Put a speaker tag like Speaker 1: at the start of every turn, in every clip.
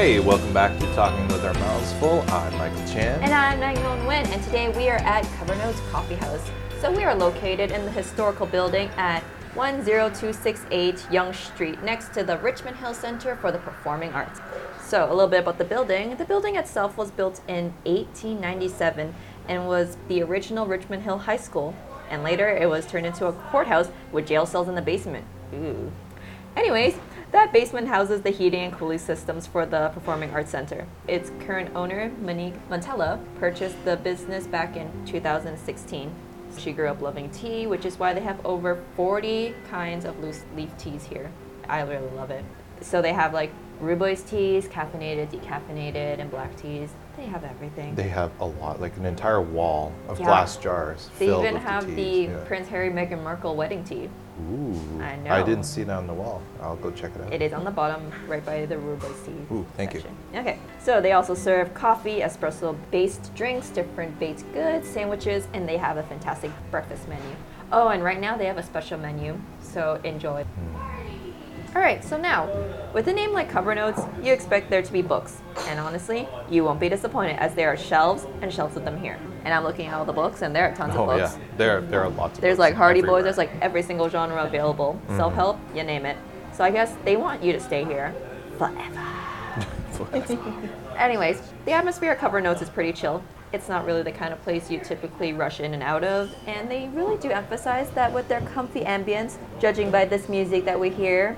Speaker 1: Hey, welcome back to Talking with Our Mouths Full. I'm Michael Chan.
Speaker 2: And I'm Nagnon Nguyen, and today we are at Cover Notes Coffee House. So we are located in the historical building at 10268 Yonge Street, next to the Richmond Hill Center for the Performing Arts. So a little bit about the building. The building itself was built in 1897 and was the original Richmond Hill High School. And later it was turned into a courthouse with jail cells in the basement. Ooh. Anyways, that basement houses the heating and cooling systems for the Performing Arts Center. Its current owner, Monique Montella, purchased the business back in 2016. She grew up loving tea, which is why they have over 40 kinds of loose leaf teas here. I really love it. So they have like rooibos teas, caffeinated, decaffeinated, and black teas. They have everything.
Speaker 1: They have a lot, like an entire wall of
Speaker 2: Yeah.
Speaker 1: glass jars
Speaker 2: They
Speaker 1: filled
Speaker 2: even
Speaker 1: with
Speaker 2: have
Speaker 1: the. Yeah.
Speaker 2: Prince Harry Meghan Markle wedding tea.
Speaker 1: Ooh,
Speaker 2: I
Speaker 1: I didn't see it on the wall. I'll go check it out.
Speaker 2: It is on the bottom, right by the tea.
Speaker 1: Ooh, thank you.
Speaker 2: Okay, so they also serve coffee, espresso-based drinks, different baked goods, sandwiches, and they have a fantastic breakfast menu. Oh, and right now they have a special menu, so enjoy. Hmm. All right, so now, with a name like Cover Notes, you expect there to be books, and honestly, you won't be disappointed as there are shelves and shelves of them here. And I'm looking at all the books, and there are tons
Speaker 1: Oh
Speaker 2: of books.
Speaker 1: yeah, there there are lots. Of
Speaker 2: There's like Hardy
Speaker 1: everywhere.
Speaker 2: Boys, there's like every single genre available. Mm-hmm. Self help, you name it. So I guess they want you to stay here forever. Anyways, the atmosphere at Cover Notes is pretty chill. It's not really the kind of place you typically rush in and out of, and they really do emphasize that with their comfy ambience, judging by this music that we hear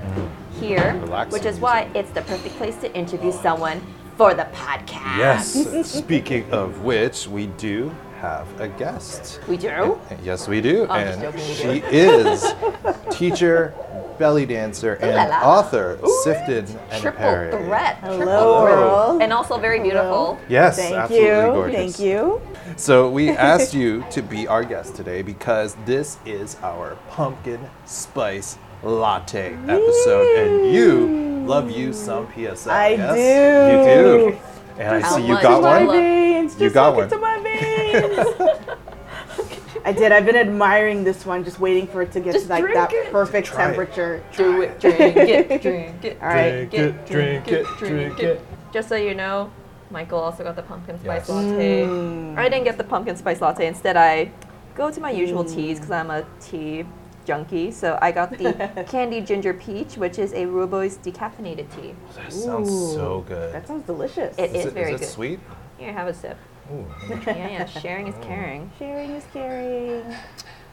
Speaker 2: here,
Speaker 1: Relaxing
Speaker 2: which is
Speaker 1: music.
Speaker 2: why it's the perfect place to interview someone for the podcast.
Speaker 1: Yes. Speaking of which, we do have a guest.
Speaker 2: We do?
Speaker 1: Yes, we do.
Speaker 2: I'm
Speaker 1: and she is teacher, belly dancer, and
Speaker 2: la la.
Speaker 1: author, Sifted and
Speaker 2: Triple
Speaker 1: Perry.
Speaker 2: threat.
Speaker 3: Hello,
Speaker 2: triple threat. And also very beautiful.
Speaker 1: Yes,
Speaker 3: Thank
Speaker 1: absolutely
Speaker 3: you.
Speaker 1: gorgeous.
Speaker 3: Thank you.
Speaker 1: So we asked you to be our guest today because this is our pumpkin spice latte episode, and you love you some PSL.
Speaker 3: I
Speaker 1: yes?
Speaker 3: do.
Speaker 1: You do. And I see you
Speaker 2: much?
Speaker 1: got
Speaker 2: My
Speaker 3: my
Speaker 1: one.
Speaker 2: love-
Speaker 3: veins.
Speaker 1: You
Speaker 3: Just
Speaker 1: got
Speaker 3: look
Speaker 1: one.
Speaker 3: into my veins. I did. I've been admiring this one, just waiting for it to get
Speaker 2: Just
Speaker 3: to like
Speaker 2: drink
Speaker 3: that
Speaker 2: it.
Speaker 3: perfect
Speaker 1: Try it.
Speaker 3: temperature.
Speaker 2: Do it, drink it, drink it.
Speaker 3: All right.
Speaker 1: Drink it, drink it, drink it.
Speaker 2: Just so you know, Michael also got the pumpkin spice
Speaker 1: Yes.
Speaker 2: latte.
Speaker 3: Mm.
Speaker 2: I didn't get the pumpkin spice latte. Instead, I go to my usual teas because I'm a tea junkie. So I got the candy ginger peach, which is a Rooibos decaffeinated tea.
Speaker 1: That sounds so good.
Speaker 3: That sounds delicious.
Speaker 2: It is
Speaker 1: it,
Speaker 2: very
Speaker 1: is it
Speaker 2: good.
Speaker 1: sweet?
Speaker 2: Here, have a sip.
Speaker 1: Ooh.
Speaker 2: Yeah, yeah. Sharing is caring.
Speaker 3: Sharing is caring.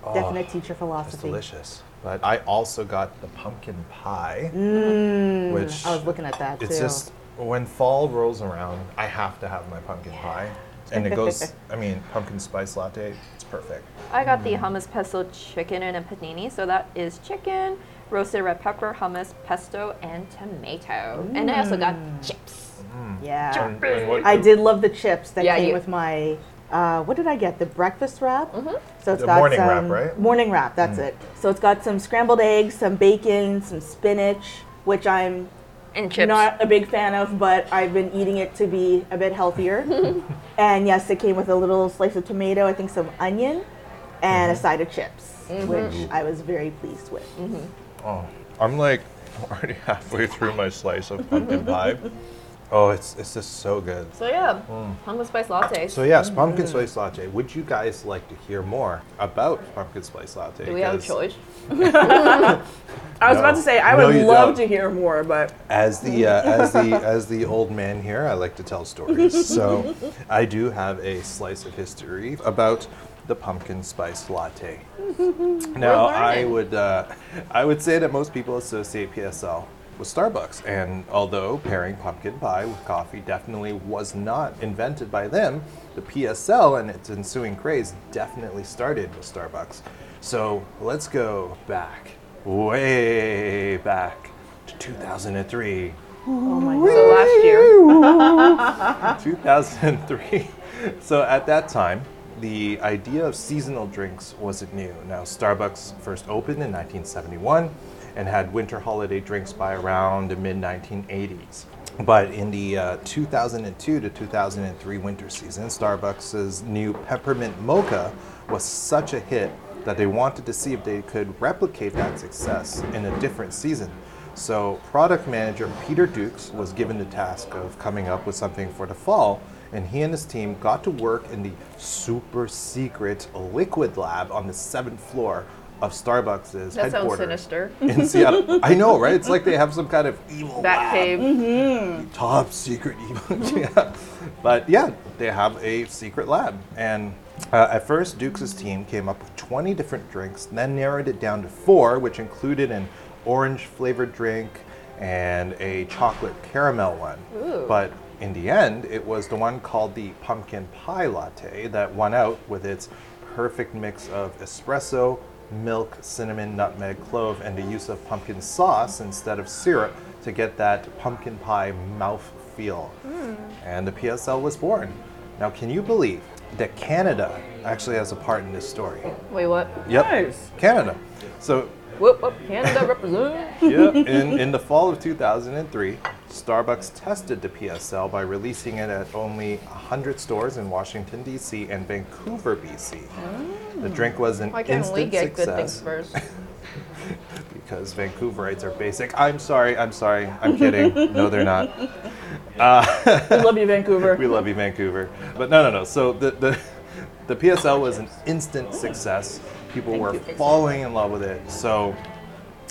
Speaker 1: Oh,
Speaker 3: Definite teacher
Speaker 1: It's
Speaker 3: philosophy.
Speaker 1: delicious. But I also got the pumpkin pie,
Speaker 3: Mm,
Speaker 1: which
Speaker 3: I was looking at that
Speaker 1: it's
Speaker 3: too.
Speaker 1: just when fall rolls around, I have to have my pumpkin pie, and it goes. I mean, pumpkin spice latte. It's perfect.
Speaker 2: I got the hummus pesto chicken and a panini. So that is chicken, roasted red pepper, hummus, pesto, and tomato. And I also got chips.
Speaker 3: yeah.
Speaker 1: And- and
Speaker 3: I did love the chips that
Speaker 2: Yeah,
Speaker 3: came
Speaker 2: you-
Speaker 3: with my. Uh, what did I get? The breakfast wrap. Mm-hmm. So it's
Speaker 1: The
Speaker 3: got
Speaker 1: morning
Speaker 3: some
Speaker 1: wrap, right? Mm.
Speaker 3: morning wrap. That's it. So it's got some scrambled eggs, some bacon, some spinach, which I'm
Speaker 2: And chips.
Speaker 3: not a big fan of, but I've been eating it to be a bit healthier. and yes, it came with a little slice of tomato, I think some onion, and a side of chips, which I was very pleased with.
Speaker 1: Oh, I'm like already halfway through my slice of pumpkin pie. Oh, it's it's just so good.
Speaker 2: So yeah, pumpkin spice latte.
Speaker 1: So yes, pumpkin spice latte. Would you guys like to hear more about pumpkin spice latte?
Speaker 2: Do we have a
Speaker 1: 'Cause
Speaker 2: choice?
Speaker 3: I was
Speaker 1: No.
Speaker 3: about to say I
Speaker 1: No,
Speaker 3: would
Speaker 1: you
Speaker 3: love
Speaker 1: don't.
Speaker 3: to hear more, but
Speaker 1: As the uh, as the as the old man here, I like to tell stories. So I do have a slice of history about the pumpkin spice latte. now I would uh, I would say that most people associate PSL with Starbucks, and although pairing pumpkin pie with coffee definitely was not invented by them, the PSL and its ensuing craze definitely started with Starbucks. So let's go back, way back to 2003.
Speaker 3: oh my god, So
Speaker 2: last year,
Speaker 1: 2003. So at that time, the idea of seasonal drinks wasn't new. Now, Starbucks first opened in 1971 and had winter holiday drinks by around the mid 1980s. But in the uh, 2002 to 2003 winter season, Starbucks' new peppermint mocha was such a hit that they wanted to see if they could replicate that success in a different season. So, product manager Peter Dukes was given the task of coming up with something for the fall, and he and his team got to work in the super secret liquid lab on the seventh floor of Starbucks'
Speaker 2: That sounds
Speaker 1: headquarters
Speaker 2: sinister.
Speaker 1: in Seattle. I know, right? It's like they have some kind of evil
Speaker 2: Bat
Speaker 1: lab
Speaker 2: cave.
Speaker 1: top secret evil. yeah. But yeah, they have a secret lab. And uh, at first, Dukes' team came up with 20 different drinks, then narrowed it down to four, which included an orange flavored drink and a chocolate caramel one.
Speaker 2: Ooh.
Speaker 1: But in the end, it was the one called the pumpkin pie latte that won out with its perfect mix of espresso, milk, cinnamon, nutmeg, clove, and the use of pumpkin sauce instead of syrup to get that pumpkin pie mouth feel. Hmm. And the PSL was born. Now, can you believe that Canada actually has a part in this story?
Speaker 2: Wait, what?
Speaker 1: Yep,
Speaker 3: Nice.
Speaker 1: Canada. So
Speaker 2: Whoop, whoop, Canada represent.
Speaker 1: yeah, in, in the fall of 2003, Starbucks tested the PSL by releasing it at only 100 stores in Washington, D.C. and Vancouver, B.C. The mm. drink was an
Speaker 2: Why can't we
Speaker 1: instant
Speaker 2: get good things
Speaker 1: success
Speaker 2: first?
Speaker 1: because Vancouverites are basic. I'm sorry, I'm sorry, I'm kidding. no, they're not.
Speaker 3: Uh, we love you, Vancouver.
Speaker 1: We love you, Vancouver. But no, no, no. So the, the, the PSL was an instant success. People
Speaker 2: Thank
Speaker 1: were
Speaker 2: you,
Speaker 1: falling in love with it. So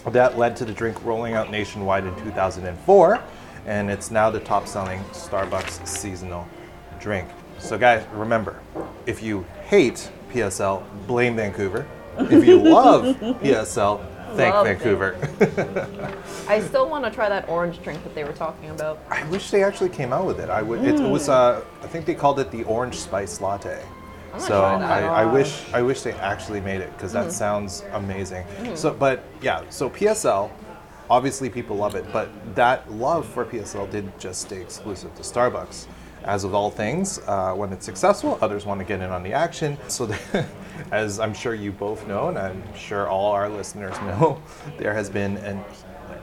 Speaker 1: that led to the drink rolling out nationwide in 2004, and it's now the top selling Starbucks seasonal drink. So, guys, remember if you hate PSL, blame Vancouver. If you love PSL, thank
Speaker 2: Love
Speaker 1: Vancouver.
Speaker 2: I still want to try that orange drink that they were talking about.
Speaker 1: I wish they actually came out with it. I would. It, it was. Uh, I think they called it the orange spice latte.
Speaker 2: Gonna
Speaker 1: So. I, I wish. I wish they actually made it because that sounds amazing. So, but yeah. So PSL, obviously people love it, but that love for PSL didn't just stay exclusive to Starbucks. As with all things, uh, when it's successful, others want to get in on the action. So, the, as I'm sure you both know, and I'm sure all our listeners know, there has been an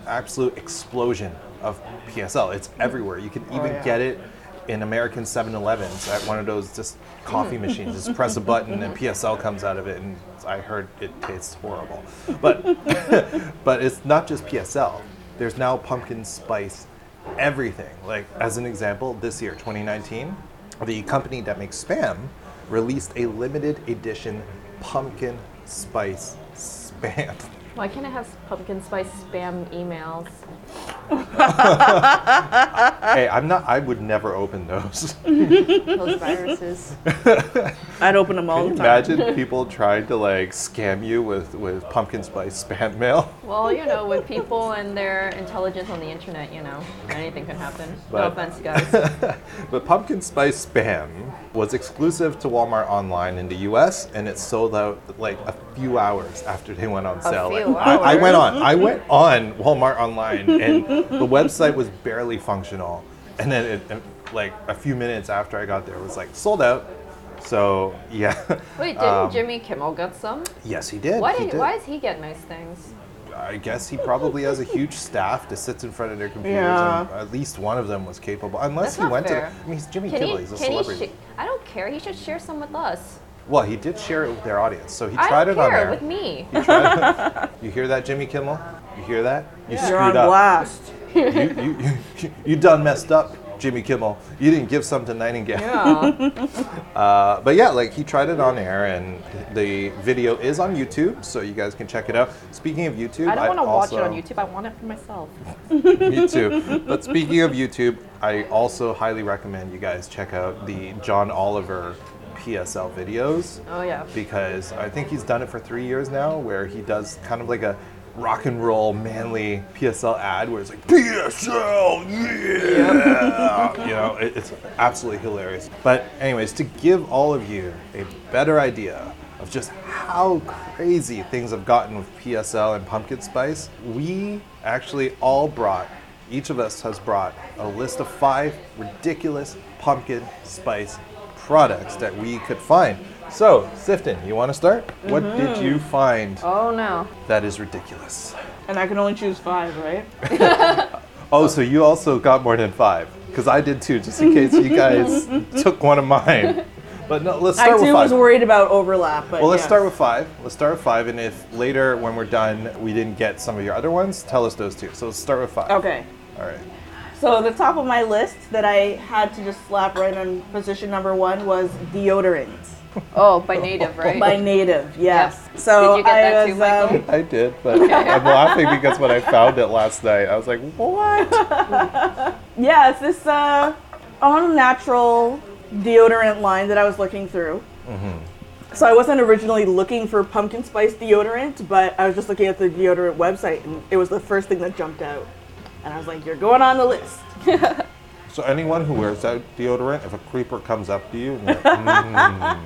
Speaker 1: absolute explosion of PSL. It's everywhere. You can even
Speaker 2: yeah.
Speaker 1: get it in American 7-Elevens at one of those just coffee machines. Just press a button and PSL comes out of it, and I heard it tastes horrible. But but it's not just PSL. There's now pumpkin spice everything. Like as an example, this year, 2019, the company that makes spam released a limited edition pumpkin spice spam.
Speaker 2: Why can't it have pumpkin spice spam emails?
Speaker 1: hey, I'm not. I would never open those.
Speaker 2: Those viruses.
Speaker 3: I'd open them all
Speaker 1: Can you
Speaker 3: the time.
Speaker 1: imagine people trying to like scam you with, with pumpkin spice spam mail?
Speaker 2: Well, you know, with people and their intelligence on the internet, you know, anything can happen. no
Speaker 1: But-
Speaker 2: offense, guys.
Speaker 1: but pumpkin spice spam was exclusive to Walmart online in the US and it sold out like a few hours after they went on sale. Like, I, I went on I went on Walmart online and the website was barely functional. And then it, it- like a few minutes after I got there it was like sold out. So yeah.
Speaker 2: Wait, didn't
Speaker 1: Um,
Speaker 2: Jimmy Kimmel get some?
Speaker 1: Yes, he did.
Speaker 2: Why,
Speaker 1: he
Speaker 2: did,
Speaker 1: did.
Speaker 2: why does he get nice things?
Speaker 1: I guess he probably has a huge staff that sits in front of their computers,
Speaker 3: Yeah.
Speaker 1: and at least one of them was capable. Unless
Speaker 2: That's
Speaker 1: he went
Speaker 2: fair.
Speaker 1: to. I mean, he's Jimmy
Speaker 2: Can
Speaker 1: Kimmel.
Speaker 2: he?
Speaker 1: he's a
Speaker 2: Can he? Sh- I don't care. He should share some with us.
Speaker 1: well, he did share it with their audience, so he
Speaker 2: I
Speaker 1: tried
Speaker 2: don't
Speaker 1: it on there.
Speaker 2: with me.
Speaker 1: He tried- you hear that, Jimmy Kimmel? You hear that? You
Speaker 3: You're
Speaker 1: screwed
Speaker 3: on
Speaker 1: up.
Speaker 3: blast.
Speaker 1: You, you, you, you done messed up, Jimmy Kimmel. You didn't give some to Nightingale.
Speaker 2: Yeah.
Speaker 1: Uh, but yeah, like he tried it on air, and the video is on YouTube, so you guys can check it out. Speaking of YouTube,
Speaker 2: I don't want to watch it on YouTube. I want it for myself.
Speaker 1: Me too. But speaking of YouTube, I also highly recommend you guys check out the John Oliver PSL videos
Speaker 2: Oh yeah.
Speaker 1: because I think he's done it for three years now, where he does kind of like a rock and roll manly PSL ad where it's like PSL, yeah, you know, it- it's absolutely hilarious. But anyways, to give all of you a better idea of just how crazy things have gotten with PSL and pumpkin spice, we actually all brought. Each of us has brought a list of five ridiculous pumpkin spice products that we could find. So, Sifton, you want to start? What mm-hmm. did you find
Speaker 2: Oh no.
Speaker 1: that is ridiculous?
Speaker 3: And I can only choose five, right?
Speaker 1: Oh, so you also got more than five? Because I did too, just in case you guys took one of mine. But no, let's
Speaker 3: I
Speaker 1: start with five.
Speaker 3: I too was worried about overlap, but
Speaker 1: well, let's
Speaker 3: yes.
Speaker 1: start with five. Let's start with five, and if later when we're done we didn't get some of your other ones, tell us those two. So let's start with five.
Speaker 3: Okay.
Speaker 1: All right.
Speaker 3: So the top of my list that I had to just slap right on position number one was deodorant
Speaker 2: Oh, by native, right?
Speaker 3: by Native. Yes. So
Speaker 2: Did you get
Speaker 3: I
Speaker 2: that
Speaker 3: was,
Speaker 2: too, Michael?
Speaker 3: um,
Speaker 1: I did, but I'm laughing because when I found it last night, I was like, "What?"
Speaker 3: yeah, it's this uh, all natural deodorant line that I was looking through. So I wasn't originally looking for pumpkin spice deodorant, but I was just looking at the deodorant website, and it was the first thing that jumped out. And I was like, "You're going on the list."
Speaker 1: So anyone who wears that deodorant, if a creeper comes up to you and you're like, mm,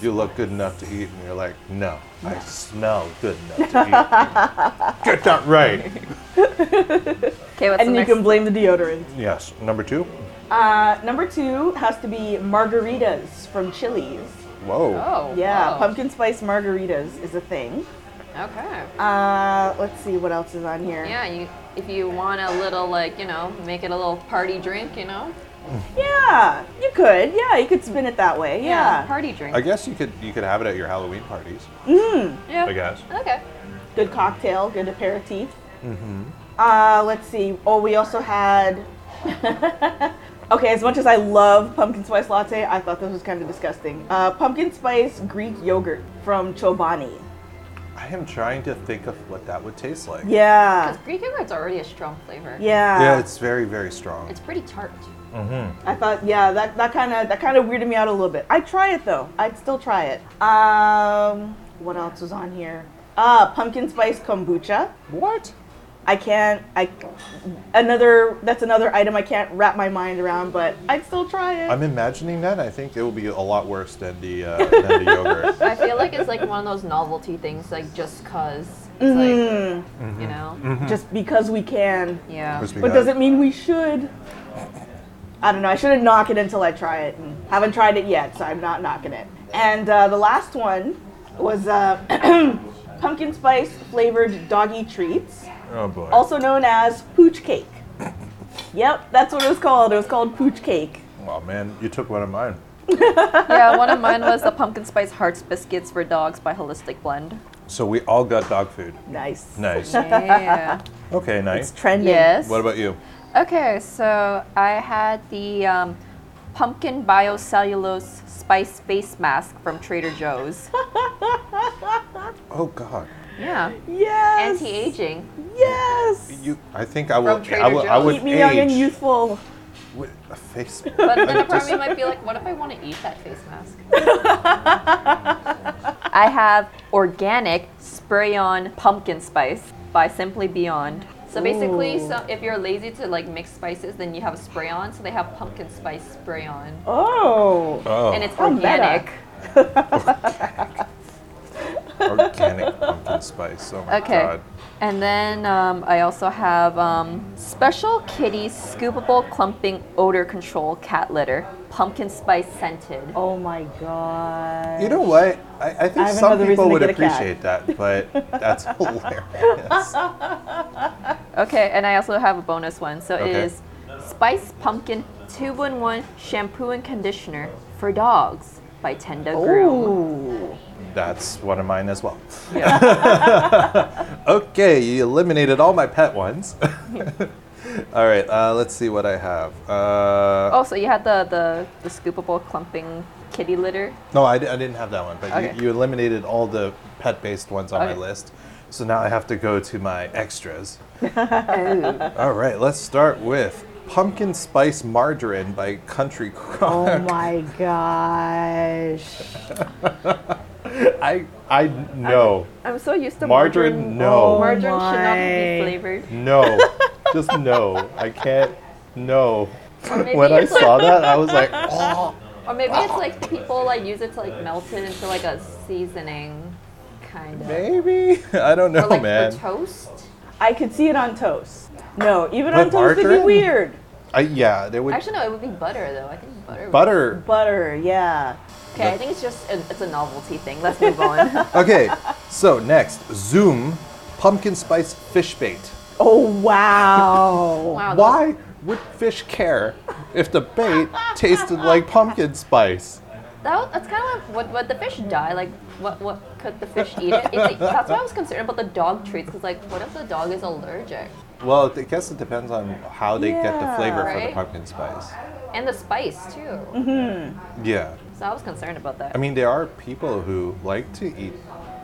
Speaker 1: you look good enough to eat, and you're like, no, I smell good enough to eat. Get that right.
Speaker 2: Okay, what's next?
Speaker 3: And
Speaker 2: the
Speaker 3: you
Speaker 2: next?
Speaker 3: can blame the deodorant.
Speaker 1: Yes. Number two.
Speaker 3: Uh, number two has to be margaritas from Chili's.
Speaker 1: Whoa.
Speaker 2: Oh,
Speaker 3: Yeah,
Speaker 2: wow.
Speaker 3: pumpkin spice margaritas is a thing.
Speaker 2: Okay.
Speaker 3: Uh, let's see what else is on here.
Speaker 2: Yeah, you if you want a little like you know make it a little party drink, you know.
Speaker 3: Yeah, you could. Yeah, you could spin it that way. Yeah.
Speaker 2: party drink.
Speaker 1: I guess you could you could have it at your Halloween parties. Mmm.
Speaker 2: Yeah.
Speaker 1: I guess.
Speaker 2: Okay.
Speaker 3: Good cocktail, good aperitif. Mm-hmm. Uh, let's see. Oh, we also had. okay, as much as I love pumpkin spice latte, I thought this was kind of disgusting. Uh, pumpkin spice Greek yogurt from Chobani.
Speaker 1: I am trying to think of what that would taste like.
Speaker 3: Yeah.
Speaker 2: Because Greek yogurt's already a strong flavor.
Speaker 3: Yeah.
Speaker 1: Yeah, it's very very strong.
Speaker 2: It's pretty tart.
Speaker 3: I thought, yeah, that that kind of that kind of weirded me out a little bit. I'd try it though. I'd still try it. Um, what else was on here? Ah, pumpkin spice kombucha.
Speaker 1: what?
Speaker 3: I can't. I another. That's another item I can't wrap my mind around, but I'd still try it.
Speaker 1: I'm imagining that. I think it will be a lot worse than the uh, than the yogurt.
Speaker 2: I feel like it's like one of those novelty things, like just cause. It's
Speaker 3: Mm-hmm.
Speaker 2: like you know.
Speaker 3: Just because we can,
Speaker 2: Yeah.
Speaker 1: Crispy
Speaker 3: but doesn't mean we should. I don't know. I shouldn't knock it until I try it, and haven't tried it yet, so I'm not knocking it. And uh, the last one was uh, pumpkin spice flavored doggy treats.
Speaker 1: Oh boy.
Speaker 3: also known as pooch cake. Yep, that's what it was called. It was called pooch cake.
Speaker 1: Oh man, you took one of mine.
Speaker 2: yeah, one of mine was the pumpkin spice hearts biscuits for dogs by Holistic Blend.
Speaker 1: So we all got dog food.
Speaker 3: Nice.
Speaker 1: Nice.
Speaker 2: Yeah.
Speaker 1: Okay, nice.
Speaker 3: It's
Speaker 1: nice.
Speaker 3: trending.
Speaker 2: yes.
Speaker 1: What about you?
Speaker 2: Okay, so I had the um, pumpkin biocellulose spice face mask from Trader Joe's.
Speaker 1: Oh God.
Speaker 2: Yeah.
Speaker 3: Yes.
Speaker 2: Anti-aging.
Speaker 3: Yes.
Speaker 1: You. I think I will.
Speaker 2: From Trader
Speaker 1: I will. I
Speaker 2: Joe's.
Speaker 1: would
Speaker 3: Keep me young and
Speaker 1: age
Speaker 3: youthful.
Speaker 1: with a face. Mask.
Speaker 2: But then a part of me might be like, what if I want to eat that face mask? I have organic spray-on pumpkin spice by Simply Beyond. So basically,
Speaker 3: Ooh.
Speaker 2: so if you're lazy to like mix spices, then you have a spray-on. So they have pumpkin spice spray-on,
Speaker 3: Oh.
Speaker 1: Oh.
Speaker 2: and it's
Speaker 3: How meta.
Speaker 2: organic.
Speaker 1: organic pumpkin spice. Oh my
Speaker 2: Okay.
Speaker 1: God.
Speaker 2: And then um, I also have um, Special Kitty Scoopable Clumping Odor Control Cat Litter, pumpkin spice scented.
Speaker 3: Oh my god.
Speaker 1: You know what? I, I think
Speaker 3: I
Speaker 1: some people would
Speaker 3: get a cat.
Speaker 1: appreciate that, but that's hilarious.
Speaker 2: Okay, and I also have a bonus one. So it
Speaker 1: Okay.
Speaker 2: is Spice Pumpkin 2 in 1 Shampoo and Conditioner for Dogs by Tenda Groom.
Speaker 3: Ooh.
Speaker 1: That's one of mine as well. okay, you eliminated all my pet ones. all right, uh, let's see what I have. Uh,
Speaker 2: Oh, so you had the, the, the scoopable clumping kitty litter?
Speaker 1: No, I, I didn't have that one, but
Speaker 2: Okay.
Speaker 1: you, you eliminated all the pet based ones on my list. So now I have to go to my extras.
Speaker 2: Oh.
Speaker 1: All right, let's start with Pumpkin Spice Margarine by Country Crock.
Speaker 3: Oh my gosh.
Speaker 1: I I know.
Speaker 2: I'm so used to
Speaker 1: Margarine,
Speaker 2: margarine.
Speaker 1: no.
Speaker 2: Oh margarine should not be oh flavored.
Speaker 1: No. Just no. I can't. No. When I
Speaker 2: it's like-
Speaker 1: saw that, I was like, oh.
Speaker 2: Or maybe it's like people like use it to like melt it into like a seasoning kind of.
Speaker 1: Maybe? I don't know,
Speaker 2: Or like
Speaker 1: man.
Speaker 2: for toast.
Speaker 3: I could see it on toast. No, even
Speaker 1: With
Speaker 3: on toast would be weird.
Speaker 1: I, yeah, there would.
Speaker 2: Actually, no, it would be butter though. I think butter. would-
Speaker 1: butter.
Speaker 3: Butter, yeah.
Speaker 2: Okay, I think it's just a, it's a novelty thing. Let's move on.
Speaker 1: Okay, so next, Zoom Pumpkin Spice Fish Bait.
Speaker 3: Oh wow.
Speaker 2: wow. those-
Speaker 1: Why would fish care if the bait tasted like pumpkin spice?
Speaker 2: That, that's kind of like what, what the fish die. Like, what what could the fish eat it? Is it- That's why I was concerned about the dog treats. Because like, what if the dog is allergic?
Speaker 1: Well, I guess it depends on how they get the
Speaker 3: Yeah.
Speaker 1: flavor for the
Speaker 2: Right.
Speaker 1: pumpkin spice.
Speaker 2: And the spice too. Mm-hmm.
Speaker 1: Yeah.
Speaker 2: So I was concerned about that.
Speaker 1: I mean, there are people who like to eat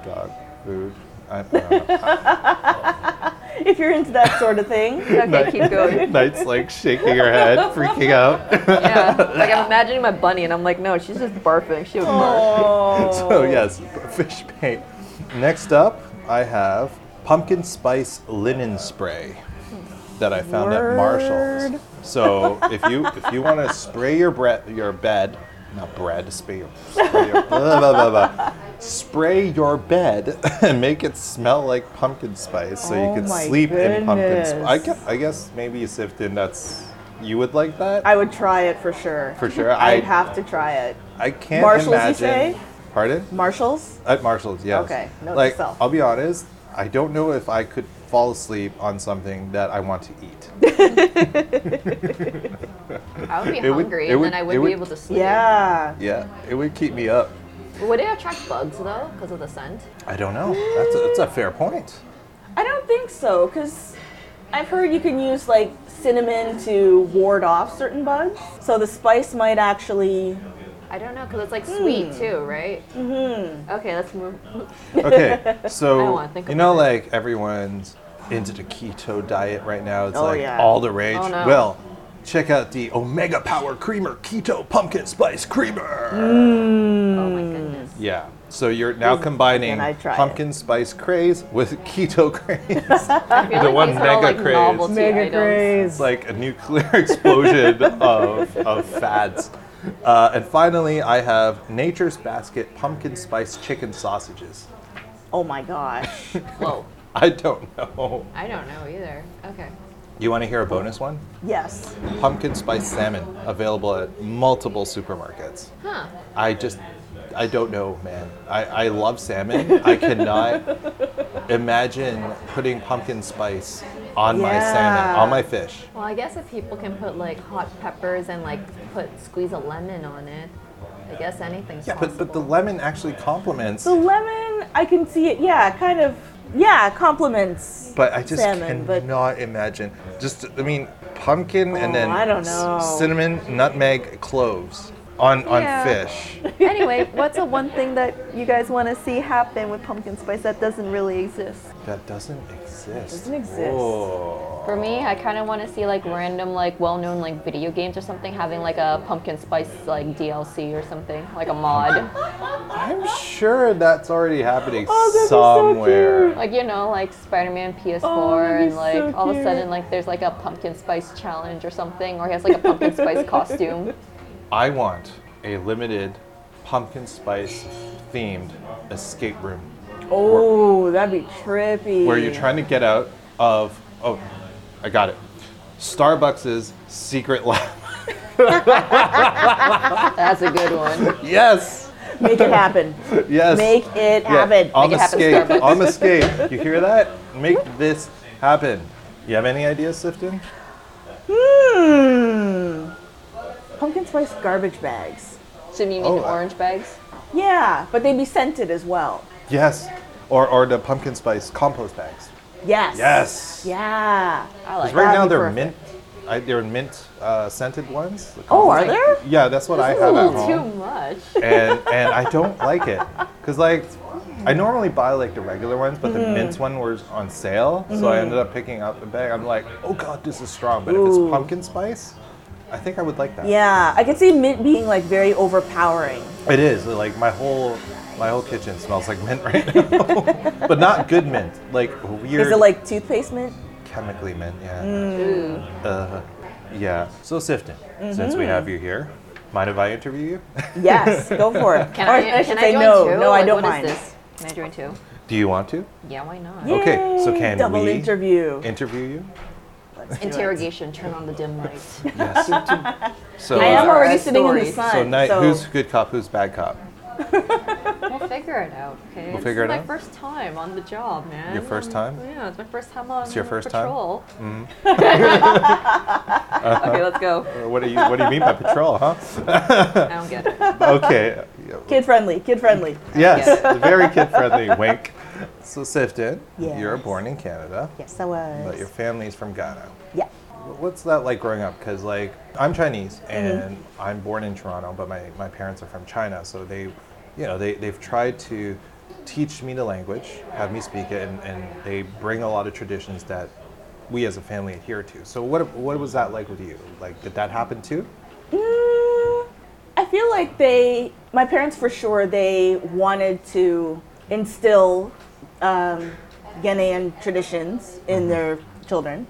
Speaker 1: dog food. I, I.
Speaker 3: If you're into that sort of thing.
Speaker 2: okay, keep going.
Speaker 1: Knight's like shaking her head, freaking out.
Speaker 2: Yeah, like I'm imagining my bunny, and I'm like, no, she's just barfing. She would barf.
Speaker 1: So yes, fish paint. Next up, I have pumpkin spice linen spray that I found at Marshalls. So if you if you want to spray your bread your bed, not bread, spray your, spray your blah, blah, blah, spray your bed and make it smell like pumpkin spice, so you
Speaker 3: Oh
Speaker 1: can
Speaker 3: my
Speaker 1: sleep in pumpkin spice. I guess, I guess maybe Sifton, that's you would like that.
Speaker 3: I would try it for sure.
Speaker 1: For sure,
Speaker 3: I'd
Speaker 1: I-
Speaker 3: have to try it.
Speaker 1: I can't
Speaker 3: Marshalls, you say?
Speaker 1: Pardon?
Speaker 3: Marshalls?
Speaker 1: At Marshalls, yes.
Speaker 3: Okay, note
Speaker 1: like. I'll be honest, I don't know if I could fall asleep on something that I want to eat.
Speaker 2: I would be
Speaker 1: It
Speaker 2: hungry,
Speaker 1: it
Speaker 2: and
Speaker 1: would-
Speaker 2: then I wouldn't
Speaker 1: would-
Speaker 2: be able to sleep.
Speaker 3: Yeah.
Speaker 1: yeah, it would keep me up.
Speaker 2: Would it attract bugs though, because of the scent?
Speaker 1: I don't know. That's a, that's a fair point.
Speaker 3: I don't think so, because I've heard you can use like cinnamon to ward off certain bugs. So the spice might actually.
Speaker 2: I don't know, because it's like sweet too, right? Mm-hmm. Okay, let's move.
Speaker 1: Okay, so you know,
Speaker 2: about it.
Speaker 1: like everyone's into the keto diet right now. It's
Speaker 3: Oh,
Speaker 1: like
Speaker 3: yeah.
Speaker 1: all the rage.
Speaker 2: Oh, no.
Speaker 1: Well, check out the Omega Power Creamer Keto Pumpkin Spice Creamer.
Speaker 2: Oh my goodness.
Speaker 1: Yeah. So you're now combining
Speaker 3: Can I try it?
Speaker 1: pumpkin spice craze with keto craze.
Speaker 2: I
Speaker 1: The
Speaker 2: like
Speaker 1: one
Speaker 2: these all,
Speaker 1: mega
Speaker 2: like,
Speaker 1: craze.
Speaker 3: Mega
Speaker 2: items.
Speaker 3: craze.
Speaker 1: It's like a nuclear explosion of, of fads. Uh, and finally, I have Nature's Basket pumpkin spice chicken sausages.
Speaker 3: Oh my gosh.
Speaker 2: Whoa.
Speaker 1: I don't know.
Speaker 2: I don't know either. Okay.
Speaker 1: You want to hear a bonus one?
Speaker 3: yes.
Speaker 1: Pumpkin spice salmon, available at multiple supermarkets.
Speaker 2: Huh.
Speaker 1: I just, I don't know, man. I, I love salmon. I cannot imagine putting pumpkin spice on my salmon,
Speaker 3: Yeah.
Speaker 1: on my fish.
Speaker 2: Well, I guess if people can put like hot peppers and like put squeeze a lemon on it, I guess anything's
Speaker 1: Yeah,
Speaker 2: possible.
Speaker 1: but, but the lemon actually complements.
Speaker 3: The lemon, I can see it. Yeah, kind of. Yeah, compliments.
Speaker 1: But I just
Speaker 3: salmon, but-
Speaker 1: cannot imagine. Just, I mean, pumpkin and
Speaker 3: Oh,
Speaker 1: then
Speaker 3: I don't
Speaker 1: s-
Speaker 3: know.
Speaker 1: cinnamon, nutmeg, cloves on on
Speaker 4: Yeah.
Speaker 1: fish.
Speaker 4: anyway, what's the one thing that you guys want to see happen with pumpkin spice that doesn't really exist?
Speaker 1: That doesn't exist.
Speaker 3: Doesn't exist.
Speaker 1: Whoa.
Speaker 2: For me, I kind of want to see like random, like well-known like video games or something having like a pumpkin spice like DLC or something, like a mod.
Speaker 1: I'm sure that's already happening
Speaker 3: Oh, that'd so
Speaker 1: somewhere.
Speaker 3: cute.
Speaker 2: Like you know, like Spider-Man PS4,
Speaker 3: Oh,
Speaker 2: and like
Speaker 3: so
Speaker 2: all of a sudden like there's like a pumpkin spice challenge or something, or he has like a pumpkin spice costume.
Speaker 1: I want a limited pumpkin spice themed escape room
Speaker 3: Oh, that'd be trippy.
Speaker 1: where you're trying to get out of. Oh, I got it. Starbucks' secret lab.
Speaker 2: That's a good one.
Speaker 1: yes.
Speaker 3: Make it happen.
Speaker 1: Yes.
Speaker 3: Make it
Speaker 1: Yeah,
Speaker 3: happen.
Speaker 1: On
Speaker 2: Make it happen,
Speaker 1: escape.
Speaker 2: Starbucks.
Speaker 1: On escape. You hear that? Make this happen. You have any ideas, Sifton?
Speaker 3: Hmm. Pumpkin spice garbage bags.
Speaker 2: So you mean
Speaker 1: Oh, I-
Speaker 2: orange bags?
Speaker 3: Yeah, but they'd be scented as well.
Speaker 1: Yes. Or, or the pumpkin spice compost bags.
Speaker 3: Yes.
Speaker 1: Yes.
Speaker 3: Yeah.
Speaker 2: I like.
Speaker 1: Because right now they're
Speaker 3: perfect.
Speaker 1: mint. I, they're mint uh, scented ones.
Speaker 3: Oh, are
Speaker 1: compost-
Speaker 3: there?
Speaker 1: Yeah, that's what I
Speaker 2: That's
Speaker 1: have
Speaker 2: a
Speaker 1: at
Speaker 2: little too much.
Speaker 1: and and I don't like it because like I normally buy like the regular ones, but the
Speaker 3: Mm-hmm.
Speaker 1: mint one was on sale, so I ended up picking up the bag. I'm like, oh god, this is strong. But if it's pumpkin spice, I think I would like that.
Speaker 3: Yeah, I could see mint being like very overpowering.
Speaker 1: it is like my whole my whole kitchen smells like mint right now, but not good mint, like weird
Speaker 3: Is it like toothpaste mint?
Speaker 1: chemically mint. Yeah.
Speaker 3: Mm.
Speaker 1: Uh, yeah. So Sifton, since we have you here, mind if I interview you?
Speaker 3: Yes, go for it.
Speaker 2: Can
Speaker 3: or
Speaker 2: I,
Speaker 3: I should
Speaker 2: can
Speaker 3: say
Speaker 2: I join
Speaker 3: no.
Speaker 2: too?
Speaker 3: No, I don't
Speaker 2: what is
Speaker 3: mind.
Speaker 2: this? Can I join too?
Speaker 1: Do you want to
Speaker 2: Yeah, why not?
Speaker 1: Yeah. Okay, so can
Speaker 3: double
Speaker 1: we
Speaker 3: interview?
Speaker 1: interview you?
Speaker 3: Let's do it.
Speaker 2: Interrogation. Turn on the dim light.
Speaker 1: Yes. so
Speaker 3: I am already sitting in the sun.
Speaker 1: So, night,
Speaker 3: so
Speaker 1: who's good cop? Who's bad cop?
Speaker 2: We'll figure it out, okay?
Speaker 1: We'll figure
Speaker 2: this
Speaker 1: it
Speaker 2: is my first time on the job, man.
Speaker 1: Your first
Speaker 2: Um,
Speaker 1: time?
Speaker 2: Yeah, it's my first time on patrol.
Speaker 1: It's your first time?
Speaker 2: patrol.
Speaker 1: Mhm.
Speaker 2: Okay, let's go.
Speaker 1: Uh, What do you What do you mean by patrol, huh?
Speaker 2: I don't get it.
Speaker 1: okay.
Speaker 3: Kid friendly, kid friendly.
Speaker 1: Yes, very kid friendly. Wink. So Sifton, you were
Speaker 3: Yes.
Speaker 1: born in Canada,
Speaker 3: Yes, I was.
Speaker 1: but your family's from Ghana.
Speaker 3: yeah.
Speaker 1: What's that like growing up? Because like I'm Chinese
Speaker 3: Mm-hmm.
Speaker 1: and I'm born in Toronto, but my, my parents are from China, so they, you know, they they've tried to teach me the language, have me speak it, and, and they bring a lot of traditions that we as a family adhere to. So what what was that like with you? Like did that happen too?
Speaker 3: Mm, I feel like they, my parents for sure, they wanted to instill um, Ghanaian traditions in their children.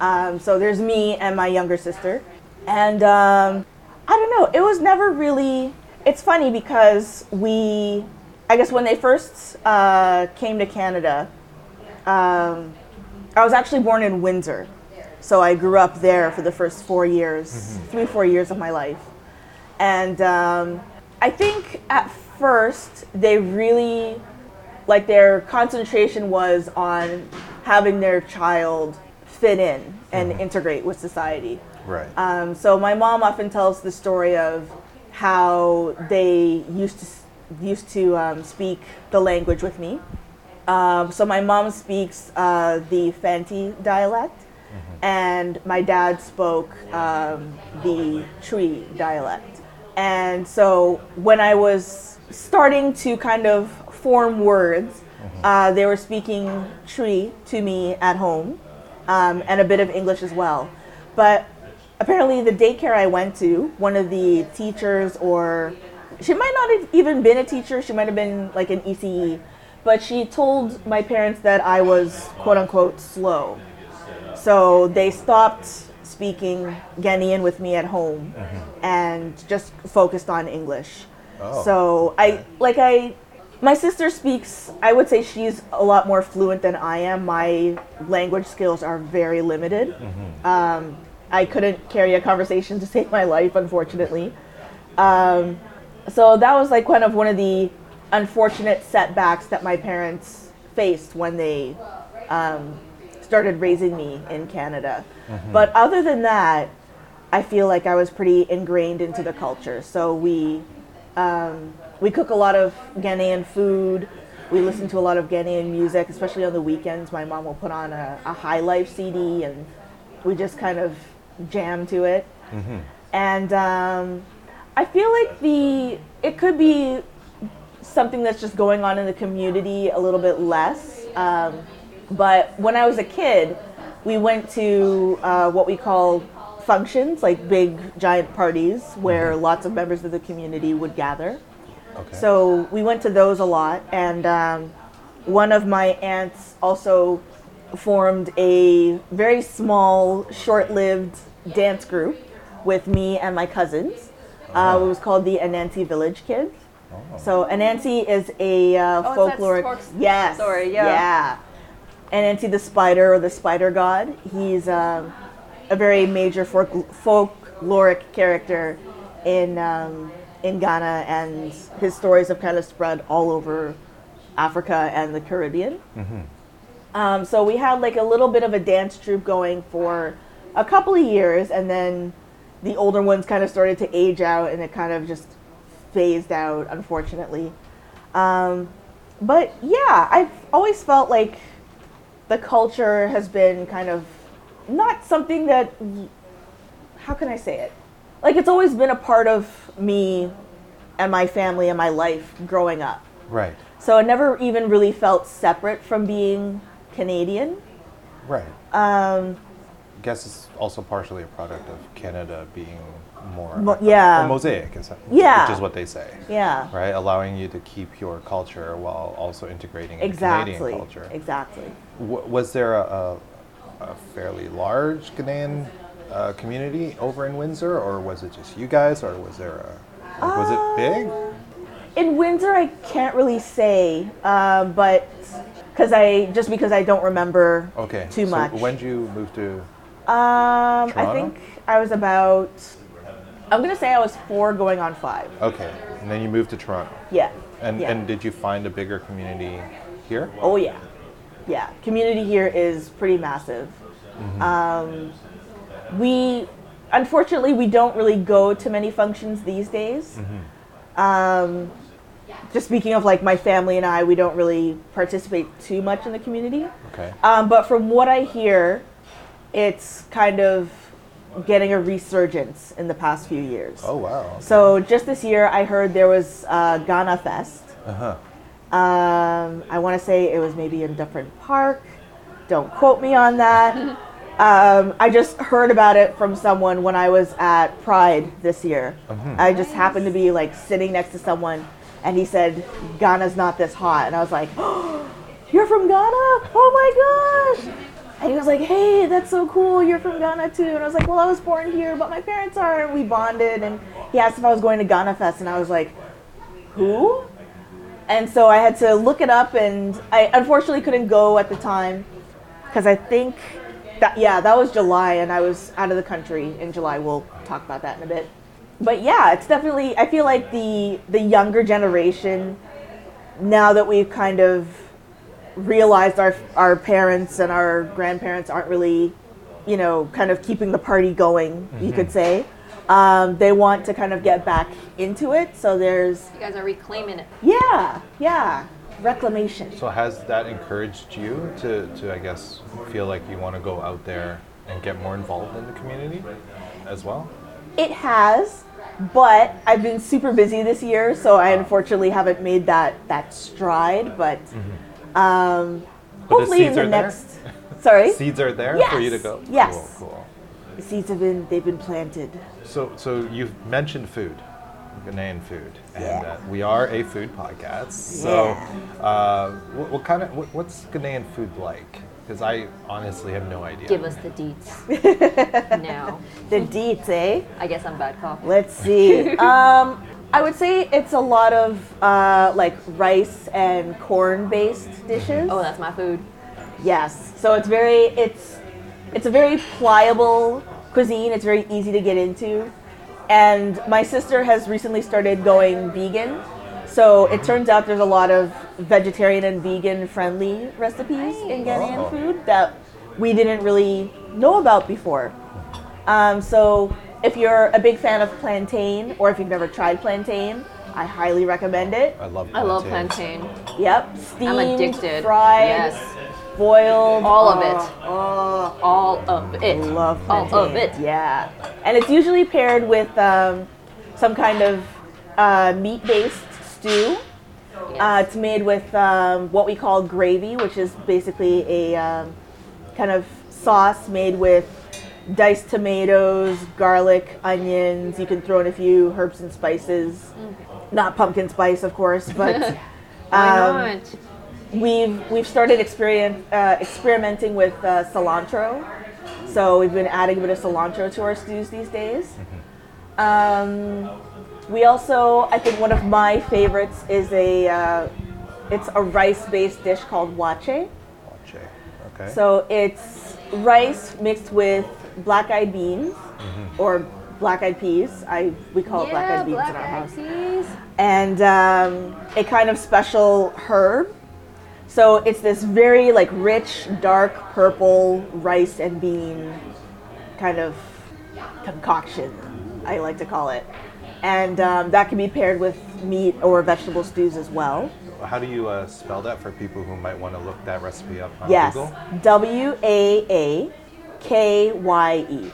Speaker 3: Um, so there's me and my younger sister. And um, I don't know, it was never really, it's funny because we, I guess when they first uh, came to Canada, um, I was actually born in Windsor. So I grew up there for the first four years, three, four years of my life. And um, I think at first they really, like their concentration was on having their child fit in and integrate with society.
Speaker 1: Right.
Speaker 3: Um, so my mom often tells the story of how they used to used to um, speak the language with me. Um, so my mom speaks uh, the Fanti dialect, and my dad spoke um, the Twi dialect. And so when I was starting to kind of form words, uh, they were speaking Twi to me at home, um, and a bit of English as well. But apparently, the daycare I went to, one of the teachers, or she might not have even been a teacher, she might have been like an ECE, but she told my parents that I was quote unquote slow. So they stopped speaking Ghanaian with me at home and just focused on English.
Speaker 1: Oh,
Speaker 3: so I like I my sister speaks I would say she's a lot more fluent than I am. My language skills are very limited. Um, I couldn't carry a conversation to save my life, unfortunately. Um, so that was like kind of one of the unfortunate setbacks that my parents faced when they um, started raising me in Canada. But other than that, I feel like I was pretty ingrained into the culture. So we um, we cook a lot of Ghanaian food. We listen to a lot of Ghanaian music, especially on the weekends. My mom will put on a, a High Life CD, and we just kind of jam to it. And um, I feel like the it could be something that's just going on in the community a little bit less. Um, but when I was a kid, we went to uh, what we call functions, like big giant parties where lots of members of the community would gather.
Speaker 1: Okay.
Speaker 3: So we went to those a lot, and um, one of my aunts also formed a very small, short-lived dance group with me and my cousins. Uh, it was called the Anansi Village Kids. So Anansi is a uh,
Speaker 2: Oh,
Speaker 3: folkloric. yes.
Speaker 2: story, yeah.
Speaker 3: Yeah. Anansi the spider or the spider god. He's um, a very major folk- folkloric character in um, in Ghana, and his stories have kind of spread all over Africa and the Caribbean. Um, so we had like a little bit of a dance troupe going for a couple of years, and then the older ones kind of started to age out, and it kind of just phased out, unfortunately. Um, but yeah, I've always felt like the culture has been kind of not something that how can I say it? Like it's always been a part of me and my family and my life growing up.
Speaker 1: right.
Speaker 3: So it never even really felt separate from being Canadian.
Speaker 1: Right.
Speaker 3: Um, I
Speaker 1: guess it's also partially a product of Canada being more
Speaker 3: Mo- yeah.
Speaker 1: a mosaic, is
Speaker 3: Yeah.
Speaker 1: which is what they say,
Speaker 3: yeah,
Speaker 1: right? Allowing you to keep your culture while also integrating into
Speaker 3: exactly.
Speaker 1: Canadian culture.
Speaker 3: Exactly.
Speaker 1: W- was there a, a, a fairly large Ghanaian uh, community over in Windsor, or was it just you guys, or was there a like, was it big?
Speaker 3: In Windsor, I can't really say, uh, but because I just because I don't remember
Speaker 1: Okay.
Speaker 3: too
Speaker 1: so
Speaker 3: much.
Speaker 1: when did you move to?
Speaker 3: Um, I think I was about. I'm gonna say I was four, going on five.
Speaker 1: Okay, and then you moved to Toronto.
Speaker 3: Yeah.
Speaker 1: And
Speaker 3: Yeah.
Speaker 1: and did you find a bigger community here?
Speaker 3: Oh yeah, yeah. Community here is pretty massive. Um, we, unfortunately, we don't really go to many functions these days. Um, just speaking of like my family and I, we don't really participate too much in the community.
Speaker 1: Okay.
Speaker 3: Um, but from what I hear, it's kind of getting a resurgence in the past few years.
Speaker 1: Oh wow.
Speaker 3: So just this year, I heard there was uh, Ghana Fest.
Speaker 1: Uh huh.
Speaker 3: Um, I want to say it was maybe in Dufferin Park. Don't quote me on that. um, I just heard about it from someone when I was at Pride this year. I just happened to be like sitting next to someone, and he said, "Ghana's not this hot," and I was like, oh, "You're from Ghana? Oh my gosh!" And he was like, "Hey, that's so cool. You're from Ghana too." And I was like, "Well, I was born here, but my parents are." And we bonded, and he asked if I was going to Ghana Fest, and I was like, "Who?" and so I had to look it up, and I unfortunately couldn't go at the time because I think that yeah, that was July, and I was out of the country in July. We'll talk about that in a bit. But yeah, it's definitely. I feel like the the younger generation, now that we've kind of realized our our parents and our grandparents aren't really, you know, kind of keeping the party going. You could say. Um, they want to kind of get back into it, so there's
Speaker 2: You guys are reclaiming it.
Speaker 3: yeah, yeah. Reclamation.
Speaker 1: So has that encouraged you to, to I guess feel like you want to go out there and get more involved in the community as well?
Speaker 3: It has, but I've been super busy this year, so I unfortunately haven't made that that stride. But um,
Speaker 1: But
Speaker 3: hopefully in the
Speaker 1: are there?
Speaker 3: next. Sorry,
Speaker 1: Seeds are there for you to go.
Speaker 3: yes.
Speaker 1: Cool, cool.
Speaker 3: the seeds have been they've been planted.
Speaker 1: So so you've mentioned food, Ghanaian food, and
Speaker 3: Yeah.
Speaker 1: uh, we are a food podcast. So uh, what, what kind of what, what's Ghanaian food like? Because I honestly have no idea.
Speaker 2: Give us the deets. now,
Speaker 3: The deets, eh?
Speaker 2: I guess I'm bad cop.
Speaker 3: Let's see. um, I would say it's a lot of uh, like rice and corn based dishes.
Speaker 2: Oh, that's my food.
Speaker 3: Yes. So it's very it's it's a very pliable cuisine. It's very easy to get into. And my sister has recently started going vegan. So it turns out there's a lot of vegetarian and vegan friendly recipes in Ghanaian
Speaker 1: Oh.
Speaker 3: food that we didn't really know about before. Um, so if you're a big fan of plantain or if you've never tried plantain, I highly recommend it.
Speaker 1: I love. Plantain.
Speaker 2: I love
Speaker 1: plantain.
Speaker 2: plantain.
Speaker 3: Yep, steamed,
Speaker 2: I'm addicted.
Speaker 3: fried,
Speaker 2: Yes.
Speaker 3: Boiled,
Speaker 2: All of it.
Speaker 3: Oh,
Speaker 2: All of it.
Speaker 3: love
Speaker 2: All of it.
Speaker 3: Yeah, and it's usually paired with um, some kind of uh, meat-based stew. Uh, it's made with um, what we call gravy, which is basically a um, kind of sauce made with diced tomatoes, garlic, onions. You can throw in a few herbs and spices. Not pumpkin spice, of course, but
Speaker 2: Why
Speaker 3: um,
Speaker 2: not?
Speaker 3: We've we've started experien uh, experimenting with uh, cilantro. So we've been adding a bit of cilantro to our stews these days. Um, we also, I think one of my favorites is a uh, it's a rice-based dish called waakye.
Speaker 1: Waakye. Okay.
Speaker 3: So it's rice mixed with black-eyed beans or black-eyed peas. I we call it black-eyed beans in our house
Speaker 2: peas.
Speaker 3: and um, a kind of special herb. So it's this very like rich, dark purple rice and bean kind of concoction, I like to call it. And um, that can be paired with meat or vegetable stews as well.
Speaker 1: How do you uh, spell that for people who might want to look that recipe up on
Speaker 3: Yes,
Speaker 1: Google?
Speaker 3: W A A K Y E.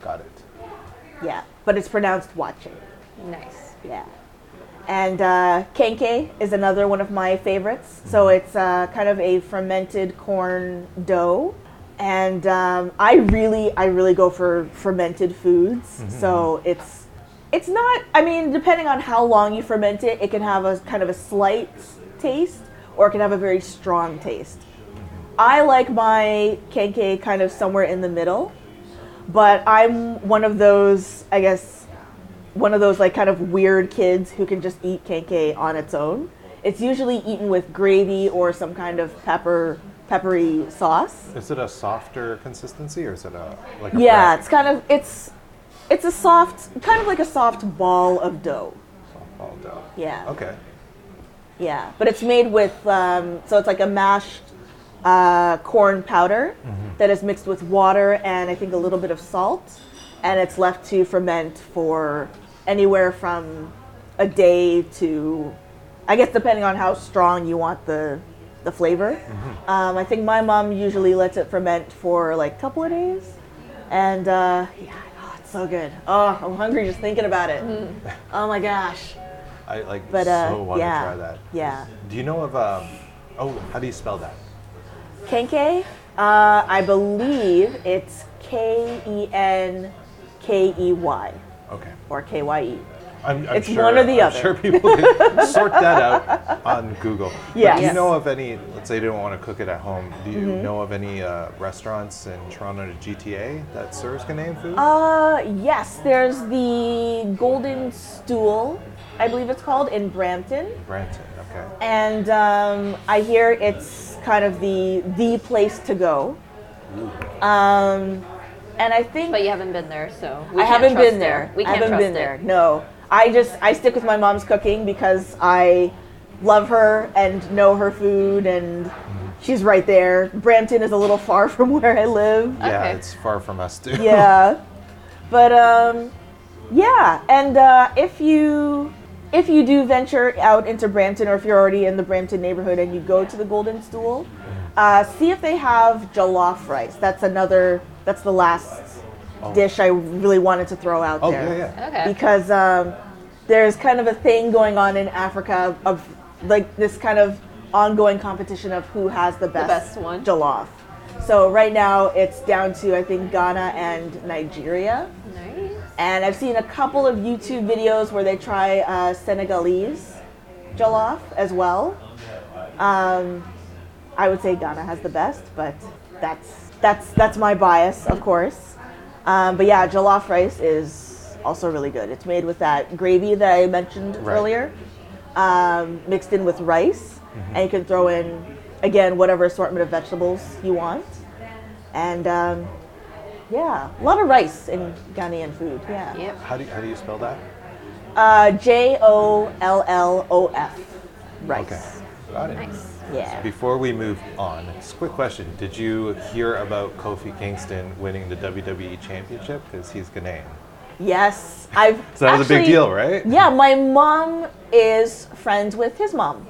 Speaker 1: Got it.
Speaker 3: Yeah, but it's pronounced waakye.
Speaker 2: Nice.
Speaker 3: Yeah. And uh, kenke is another one of my favorites. So it's uh, kind of a fermented corn dough. And um, I really, I really go for fermented foods. So it's, it's not. I mean, depending on how long you ferment it, it can have a kind of a slight taste, or it can have a very strong taste. I like my kenke kind of somewhere in the middle, but I'm one of those, I guess, one of those like kind of weird kids who can just eat kenke on its own. It's usually eaten with gravy or some kind of pepper peppery sauce.
Speaker 1: Is it a softer consistency or is it a like a
Speaker 3: Yeah,
Speaker 1: bread?
Speaker 3: it's kind of it's it's a soft kind of like a soft ball of dough.
Speaker 1: softball dough?
Speaker 3: Yeah.
Speaker 1: Okay.
Speaker 3: Yeah, but it's made with um, so it's like a mashed uh, corn powder that is mixed with water and I think a little bit of salt, and it's left to ferment for anywhere from a day to, I guess depending on how strong you want the the flavor. Um, I think my mom usually lets it ferment for like a couple of days, and uh, yeah, oh, it's so good. Oh, I'm hungry just thinking about it. Oh my gosh.
Speaker 1: I like
Speaker 3: But uh,
Speaker 1: so want
Speaker 3: yeah,
Speaker 1: to try that.
Speaker 3: yeah.
Speaker 1: Do you know of um? Oh, how do you spell that?
Speaker 3: Kenke, uh, I believe it's K E N K E Y
Speaker 1: Okay.
Speaker 3: or K Y E.
Speaker 1: I'm, I'm
Speaker 3: It's
Speaker 1: sure,
Speaker 3: one or the
Speaker 1: I'm
Speaker 3: other.
Speaker 1: sure people can sort that out on Google.
Speaker 3: Yeah.
Speaker 1: Do you
Speaker 3: Yes.
Speaker 1: know of any? Let's say you don't want to cook it at home. Do you
Speaker 3: Mm-hmm.
Speaker 1: know of any uh, restaurants in Toronto to GTA that serves Ghanaian food?
Speaker 3: Uh, yes, there's the Golden Stool, I believe it's called, in Brampton.
Speaker 1: Brampton. Okay.
Speaker 3: And um, I hear it's kind of the the place to go. Um, and I think
Speaker 2: But you haven't been there, so we
Speaker 3: I
Speaker 2: can't
Speaker 3: haven't
Speaker 2: trust
Speaker 3: been there.
Speaker 2: We can't I
Speaker 3: haven't
Speaker 2: trust
Speaker 3: been
Speaker 2: it.
Speaker 3: there. No, I just I stick with my mom's cooking because I love her and know her food, and she's right there. Brampton is a little far from where I live.
Speaker 1: Yeah,
Speaker 2: Okay.
Speaker 1: it's far from us too.
Speaker 3: Yeah, but um, yeah, and uh, if you if you do venture out into Brampton, or if you're already in the Brampton neighborhood and you go to the Golden Stool, uh, see if they have jollof rice. That's another. That's the last dish I really wanted to throw out
Speaker 1: Oh
Speaker 3: there
Speaker 1: yeah, yeah.
Speaker 2: Okay.
Speaker 3: because um, there's kind of a thing going on in Africa of like this kind of ongoing competition of who has the best,
Speaker 2: best one.
Speaker 3: jollof. So right now it's down to I think Ghana and Nigeria,
Speaker 2: Nice.
Speaker 3: and I've seen a couple of YouTube videos where they try uh, Senegalese jollof as well. Um, I would say Ghana has the best, but that's that's that's my bias, of course. Um, but yeah, jollof rice is also really good. It's made with that gravy that I mentioned
Speaker 1: Right.
Speaker 3: earlier, um, mixed in with rice, and you can throw in again whatever assortment of vegetables you want, and um, yeah, a lot of rice in Ghanaian food. Yeah.
Speaker 2: Yep.
Speaker 1: How do you, how do you spell that?
Speaker 3: Uh, J O L L O F. Rice.
Speaker 1: Okay. Got it.
Speaker 2: Nice.
Speaker 3: Yeah.
Speaker 1: Before we move on, just a quick question. Did you hear about Kofi Kingston winning the WWE Championship? Because he's Ghanaian.
Speaker 3: Yes, I've.
Speaker 1: So that was a big deal, right?
Speaker 3: Yeah, my mom is friends with his mom.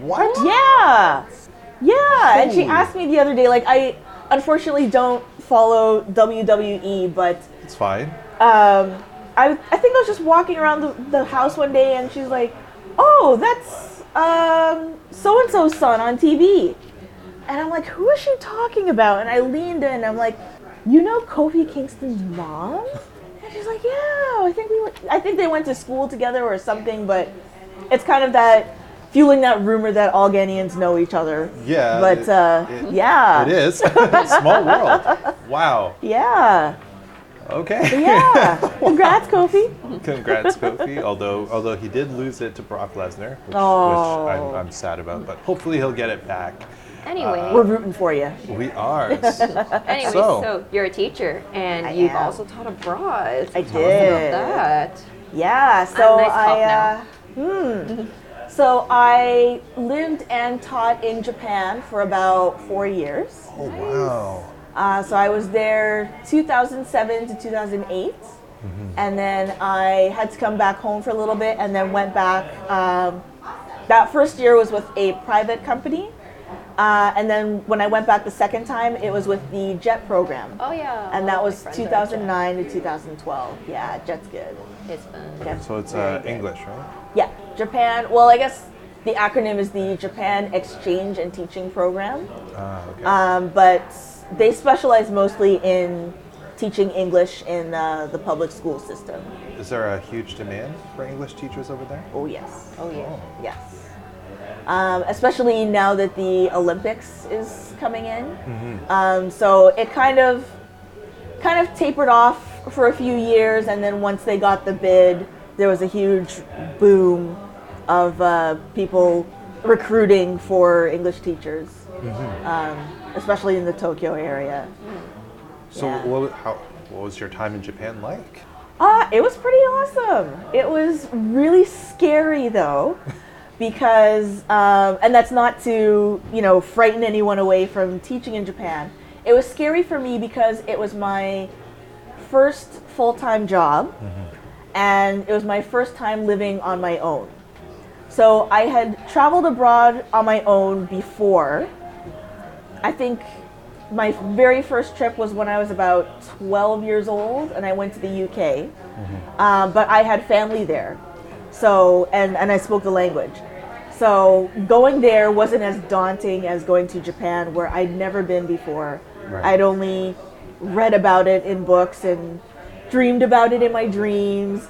Speaker 1: What?
Speaker 3: Yeah, yeah, and she asked me the other day. Like, I unfortunately don't follow WWE, but
Speaker 1: It's fine.
Speaker 3: um, I I think I was just walking around the, the house one day, and she's like, "Oh, that's um so and so's son on TV," and I'm like, "Who is she talking about?" And I leaned in, I'm like, "You know Kofi Kingston's mom?" And she's like, "Yeah, I think we went, I think they went to school together or something." But it's kind of that fueling that rumor that all Ghanaians know each other.
Speaker 1: Yeah,
Speaker 3: But
Speaker 1: it-
Speaker 3: uh,
Speaker 1: it-
Speaker 3: yeah,
Speaker 1: It is. Small world. Wow.
Speaker 3: Yeah,
Speaker 1: Okay.
Speaker 3: yeah. Congrats, Kofi.
Speaker 1: Congrats, Kofi. Although although he did lose it to Brock Lesnar, which,
Speaker 3: Oh.
Speaker 1: which I'm, I'm sad about. But hopefully he'll get it back.
Speaker 2: Anyway,
Speaker 3: We're rooting for you.
Speaker 1: We are.
Speaker 2: anyway,
Speaker 1: so-
Speaker 2: so, you're a teacher and
Speaker 3: I
Speaker 2: you've
Speaker 3: am.
Speaker 2: also taught abroad.
Speaker 3: I
Speaker 2: Tell us
Speaker 3: did.
Speaker 2: about that.
Speaker 3: Yeah, so
Speaker 2: nice
Speaker 3: I
Speaker 2: talk
Speaker 3: uh, hmm. So I lived and taught in Japan for about four years.
Speaker 1: oh wow.
Speaker 3: Uh, so I was there 2007 to 2008, and then I had to come back home for a little bit, and then went back. Um, that first year was with a private company, uh, and then when I went back the second time, it was with the JET program,
Speaker 2: Oh yeah.
Speaker 3: and that was 2009 to 2012. Yeah, JET's good.
Speaker 2: It's fun.
Speaker 3: Jet's
Speaker 1: So it's uh. English, right?
Speaker 3: Yeah, Japan. Well, I guess the acronym is the Japan Exchange and Teaching Program,
Speaker 1: Ah, okay.
Speaker 3: um, but they specialize mostly in teaching English in uh, the public school system.
Speaker 1: Is there a huge demand for English teachers over there?
Speaker 3: Oh yes,
Speaker 2: Oh yeah.
Speaker 3: yes. Um, especially now that the Olympics is coming in, um, so it kind of kind of tapered off for a few years, and then once they got the bid, there was a huge boom of uh, people recruiting for English teachers, um, especially in the Tokyo area.
Speaker 1: So
Speaker 3: Yeah.
Speaker 1: what, how, what was your time in Japan like?
Speaker 3: Uh, it was pretty awesome. It was really scary though, because, um, and that's not to, you know, frighten anyone away from teaching in Japan. It was scary for me because it was my first full time job and it was my first time living on my own. So I had traveled abroad on my own before. I think my very first trip was when I was about 12 years old and I went to the UK. Um, but I had family there. So, and, and I spoke the language. So going there wasn't as daunting as going to Japan where I'd never been before.
Speaker 1: Right.
Speaker 3: I'd only read about it in books and dreamed about it in my dreams.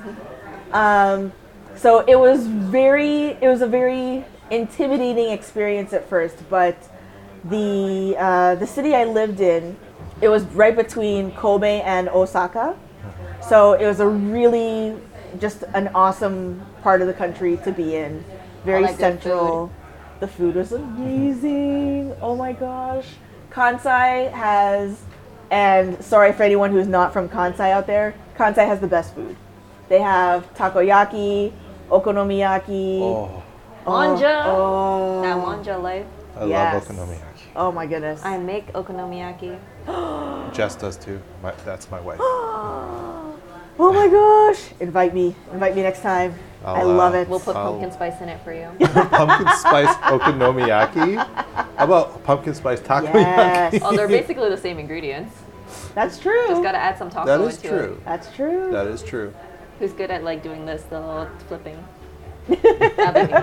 Speaker 3: Um, so it was very, it was a very intimidating experience at first, but the uh, the city I lived in, it was right between Kobe and Osaka, so it was a really just an awesome part of the country to be in. Very
Speaker 2: like good
Speaker 3: central. The food was amazing. Oh my gosh. Kansai has, and sorry for anyone who's not from Kansai out there, Kansai has the best food. They have takoyaki, okonomiyaki.
Speaker 1: Oh,
Speaker 2: Manja.
Speaker 3: Oh,
Speaker 2: That manja life.
Speaker 1: I
Speaker 3: Yes.
Speaker 1: love okonomiyaki.
Speaker 3: Oh my goodness.
Speaker 2: I make okonomiyaki.
Speaker 1: Jess does too. My, that's my wife.
Speaker 3: oh my gosh. Invite me. Invite me next time. I
Speaker 1: I'll,
Speaker 3: love
Speaker 1: uh,
Speaker 3: it.
Speaker 2: We'll put
Speaker 1: I'll-
Speaker 2: pumpkin spice in it for you.
Speaker 1: pumpkin spice okonomiyaki. How about pumpkin spice takoyaki?
Speaker 3: Yes.
Speaker 2: oh, they're basically the same ingredients.
Speaker 3: That's true.
Speaker 2: Just gotta add some taco
Speaker 1: That is
Speaker 2: into
Speaker 1: true.
Speaker 2: it.
Speaker 3: That's true.
Speaker 1: That is true.
Speaker 2: Who's good at like doing this, the little flipping? That'd be me.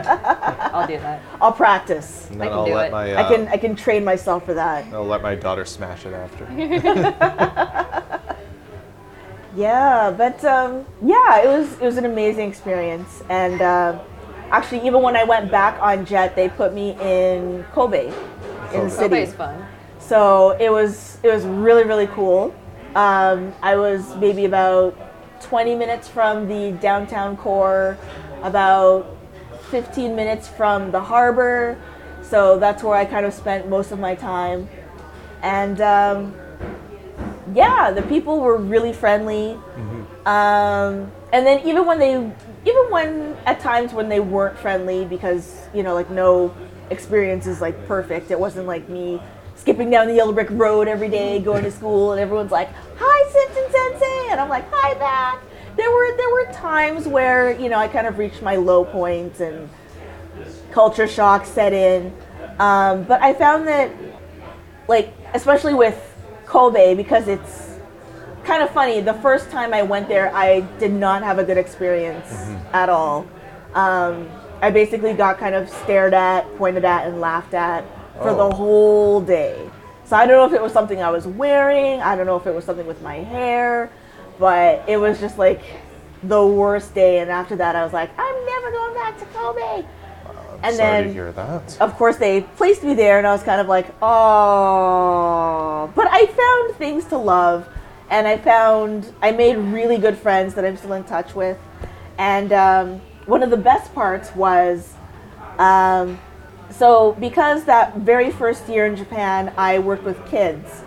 Speaker 2: I'll do that.
Speaker 3: I'll practice.
Speaker 1: And
Speaker 2: I
Speaker 1: then
Speaker 2: can
Speaker 1: I'll
Speaker 2: do
Speaker 1: let
Speaker 2: it.
Speaker 1: my
Speaker 3: I
Speaker 1: uh,
Speaker 3: can I can train myself for that.
Speaker 1: I'll let my daughter smash it after.
Speaker 3: Yeah, but um, yeah, it was it was an amazing experience, and uh, actually, even when I went back on jet, they put me in Kobe, in the
Speaker 1: Kobe.
Speaker 3: city.
Speaker 2: Kobe's fun.
Speaker 3: So it was it was really really cool. Um, I was maybe about 20 minutes from the downtown core, about 15 minutes from the harbor. So that's where I kind of spent most of my time, and um, yeah, the people were really friendly. Um, and then even when they, even when at times when they weren't friendly, because you know, like no experience is like perfect. It wasn't like me skipping down the yellow brick road every day going to school, and everyone's like, "Hi, Simpson Sensei," and I'm like, "Hi back." There were there were times where you know I kind of reached my low point and culture shock set in. Um, but I found that, like, especially with Kobe, because it's kind of funny. The first time I went there, I did not have a good experience at all. Um, I basically got kind of stared at, pointed at, and laughed at for
Speaker 1: Oh.
Speaker 3: the whole day. So I don't know if it was something I was wearing. I don't know if it was something with my hair, but it was just like the worst day. And after that, I was like, I'm never going back to Kobe. And
Speaker 1: Sorry
Speaker 3: then
Speaker 1: to hear that.
Speaker 3: of course they placed me there and i was kind of like oh but i found things to love and i found i made really good friends that i'm still in touch with and um, one of the best parts was um, so because that very first year in japan i worked with kids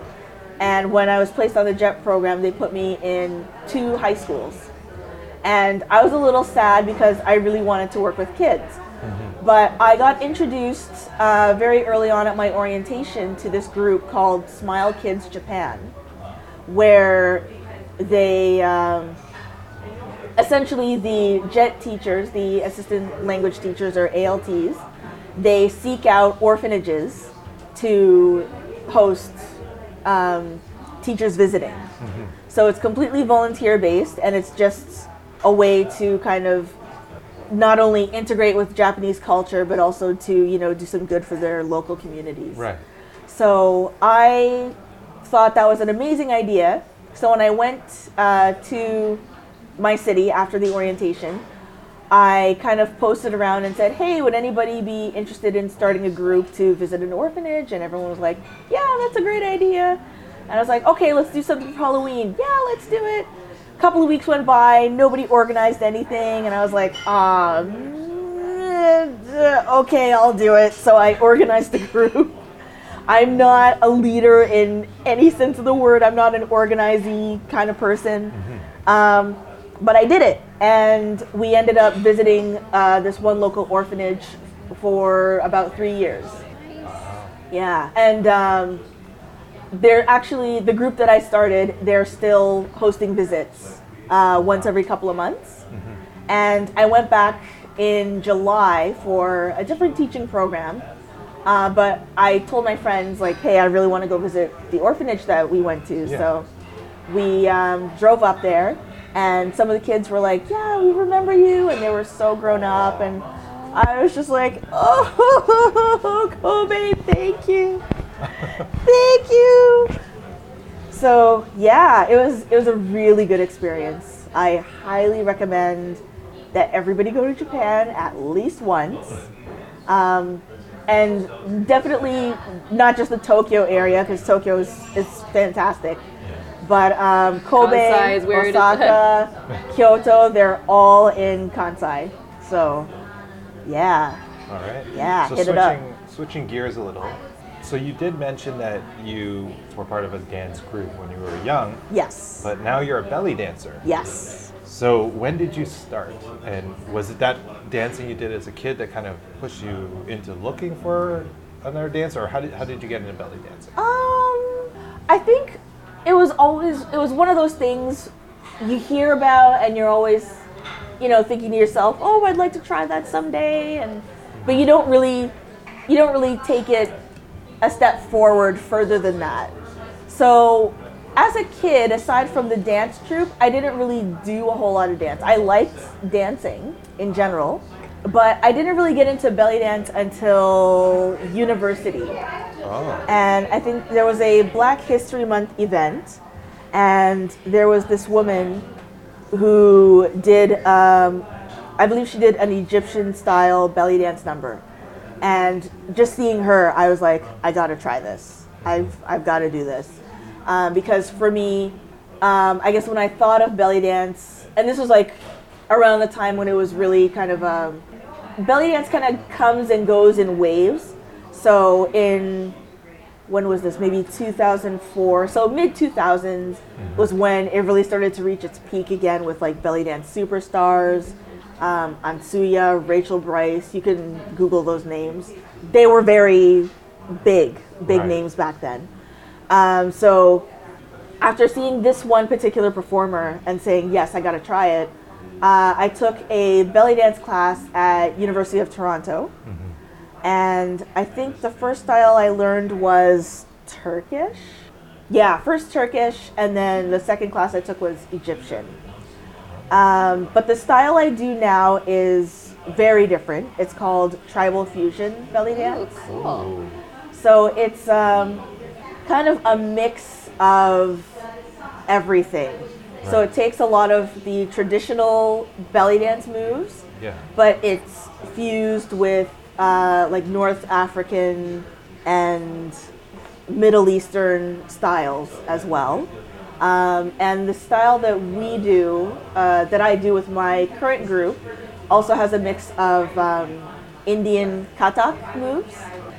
Speaker 3: and when i was placed on the jet program they put me in two high schools. And i was a little sad because i really wanted to work with kids. But I got introduced uh, very early on at my orientation to this group called Smile Kids Japan, where they um, essentially the JET teachers, the assistant language teachers or ALTs, they seek out orphanages to host um, teachers visiting. So it's completely volunteer based, and it's just a way to kind of not only integrate with Japanese culture, but also to you know do some good for their local communities.
Speaker 1: Right.
Speaker 3: So I thought that was an amazing idea. So when I went uh, to my city after the orientation, I kind of posted around and said, "Hey, would anybody be interested in starting a group to visit an orphanage?" And everyone was like, "Yeah, that's a great idea." And I was like, "Okay, let's do something for Halloween." Yeah, let's do it. A couple of weeks went by, nobody organized anything, and I was like, "Ah, mm, okay, I'll do it." So I organized the group. I'm not a leader in any sense of the word. I'm not an organizing kind of person. Um, but I did it. And we ended up visiting uh, this one local orphanage for about three years. Yeah, and um, they're actually the group that I started. They're still hosting visits uh, once every couple of months, and I went back in July for a different teaching program. Uh, but I told my friends like, hey, I really want to go visit the orphanage that we went to.
Speaker 1: Yeah.
Speaker 3: So we um, drove up there, and some of the kids were like, yeah, we remember you, and they were so grown up, and I was just like, oh, Kobe, thank you, thank you. So yeah, it was it was a really good experience. I highly recommend that everybody go to Japan at least once, um, and definitely not just the Tokyo area because Tokyo is, is fantastic, but um, Kobe,
Speaker 2: Kansai is where it is.
Speaker 3: Osaka, Kyoto, they're all in Kansai. So yeah,
Speaker 1: All right.
Speaker 3: Yeah,
Speaker 1: So
Speaker 3: hit it
Speaker 1: switching
Speaker 3: up.
Speaker 1: switching gears a little. So you did mention that you were part of a dance group when you were young,
Speaker 3: yes,
Speaker 1: but now you're a belly dancer.
Speaker 3: yes.
Speaker 1: So when did you start? And was it that dancing you did as a kid that kind of pushed you into looking for another dance, or how did how did you get into belly dancing?
Speaker 3: Um, I think it was always it was one of those things you hear about and you're always, you know, thinking to yourself, "Oh, I'd like to try that someday," and but you don't really you don't really take it a step forward further than that. So, as a kid, aside from the dance troupe, I didn't really do a whole lot of dance. I liked dancing in general, but I didn't really get into belly dance until university
Speaker 1: Oh,
Speaker 3: and I think there was a Black History Month event, and there was this woman who did, um, I believe she did an Egyptian style belly dance number, and just seeing her, I was like, I gotta try this. I've I've got to do this, um, because for me, um, I guess when I thought of belly dance, and this was like around the time when it was really kind of um, belly dance kind of comes and goes in waves. So in when was this? Maybe 2004. So mid 2000s was when it really started to reach its peak again with like belly dance superstars, um, Ansuya, Rachel Brice. You can Google those names. They were very big, big
Speaker 1: Right.
Speaker 3: names back then. Um, so after seeing this one particular performer and saying yes, I got to try it, uh, I took a belly dance class at University of Toronto, and I think the first style I learned was Turkish. Yeah, first Turkish, and then the second class I took was Egyptian. Um, but the style I do now is very different. It's called tribal fusion belly
Speaker 2: Ooh,
Speaker 3: dance.
Speaker 2: cool.
Speaker 3: So it's um, kind of a mix of everything. So it takes a lot of the traditional belly dance moves,
Speaker 1: yeah.
Speaker 3: but it's fused with uh, like North African and Middle Eastern styles as well. Um, and the style that we do, uh, that I do with my current group, also has a mix of um, Indian kathak moves.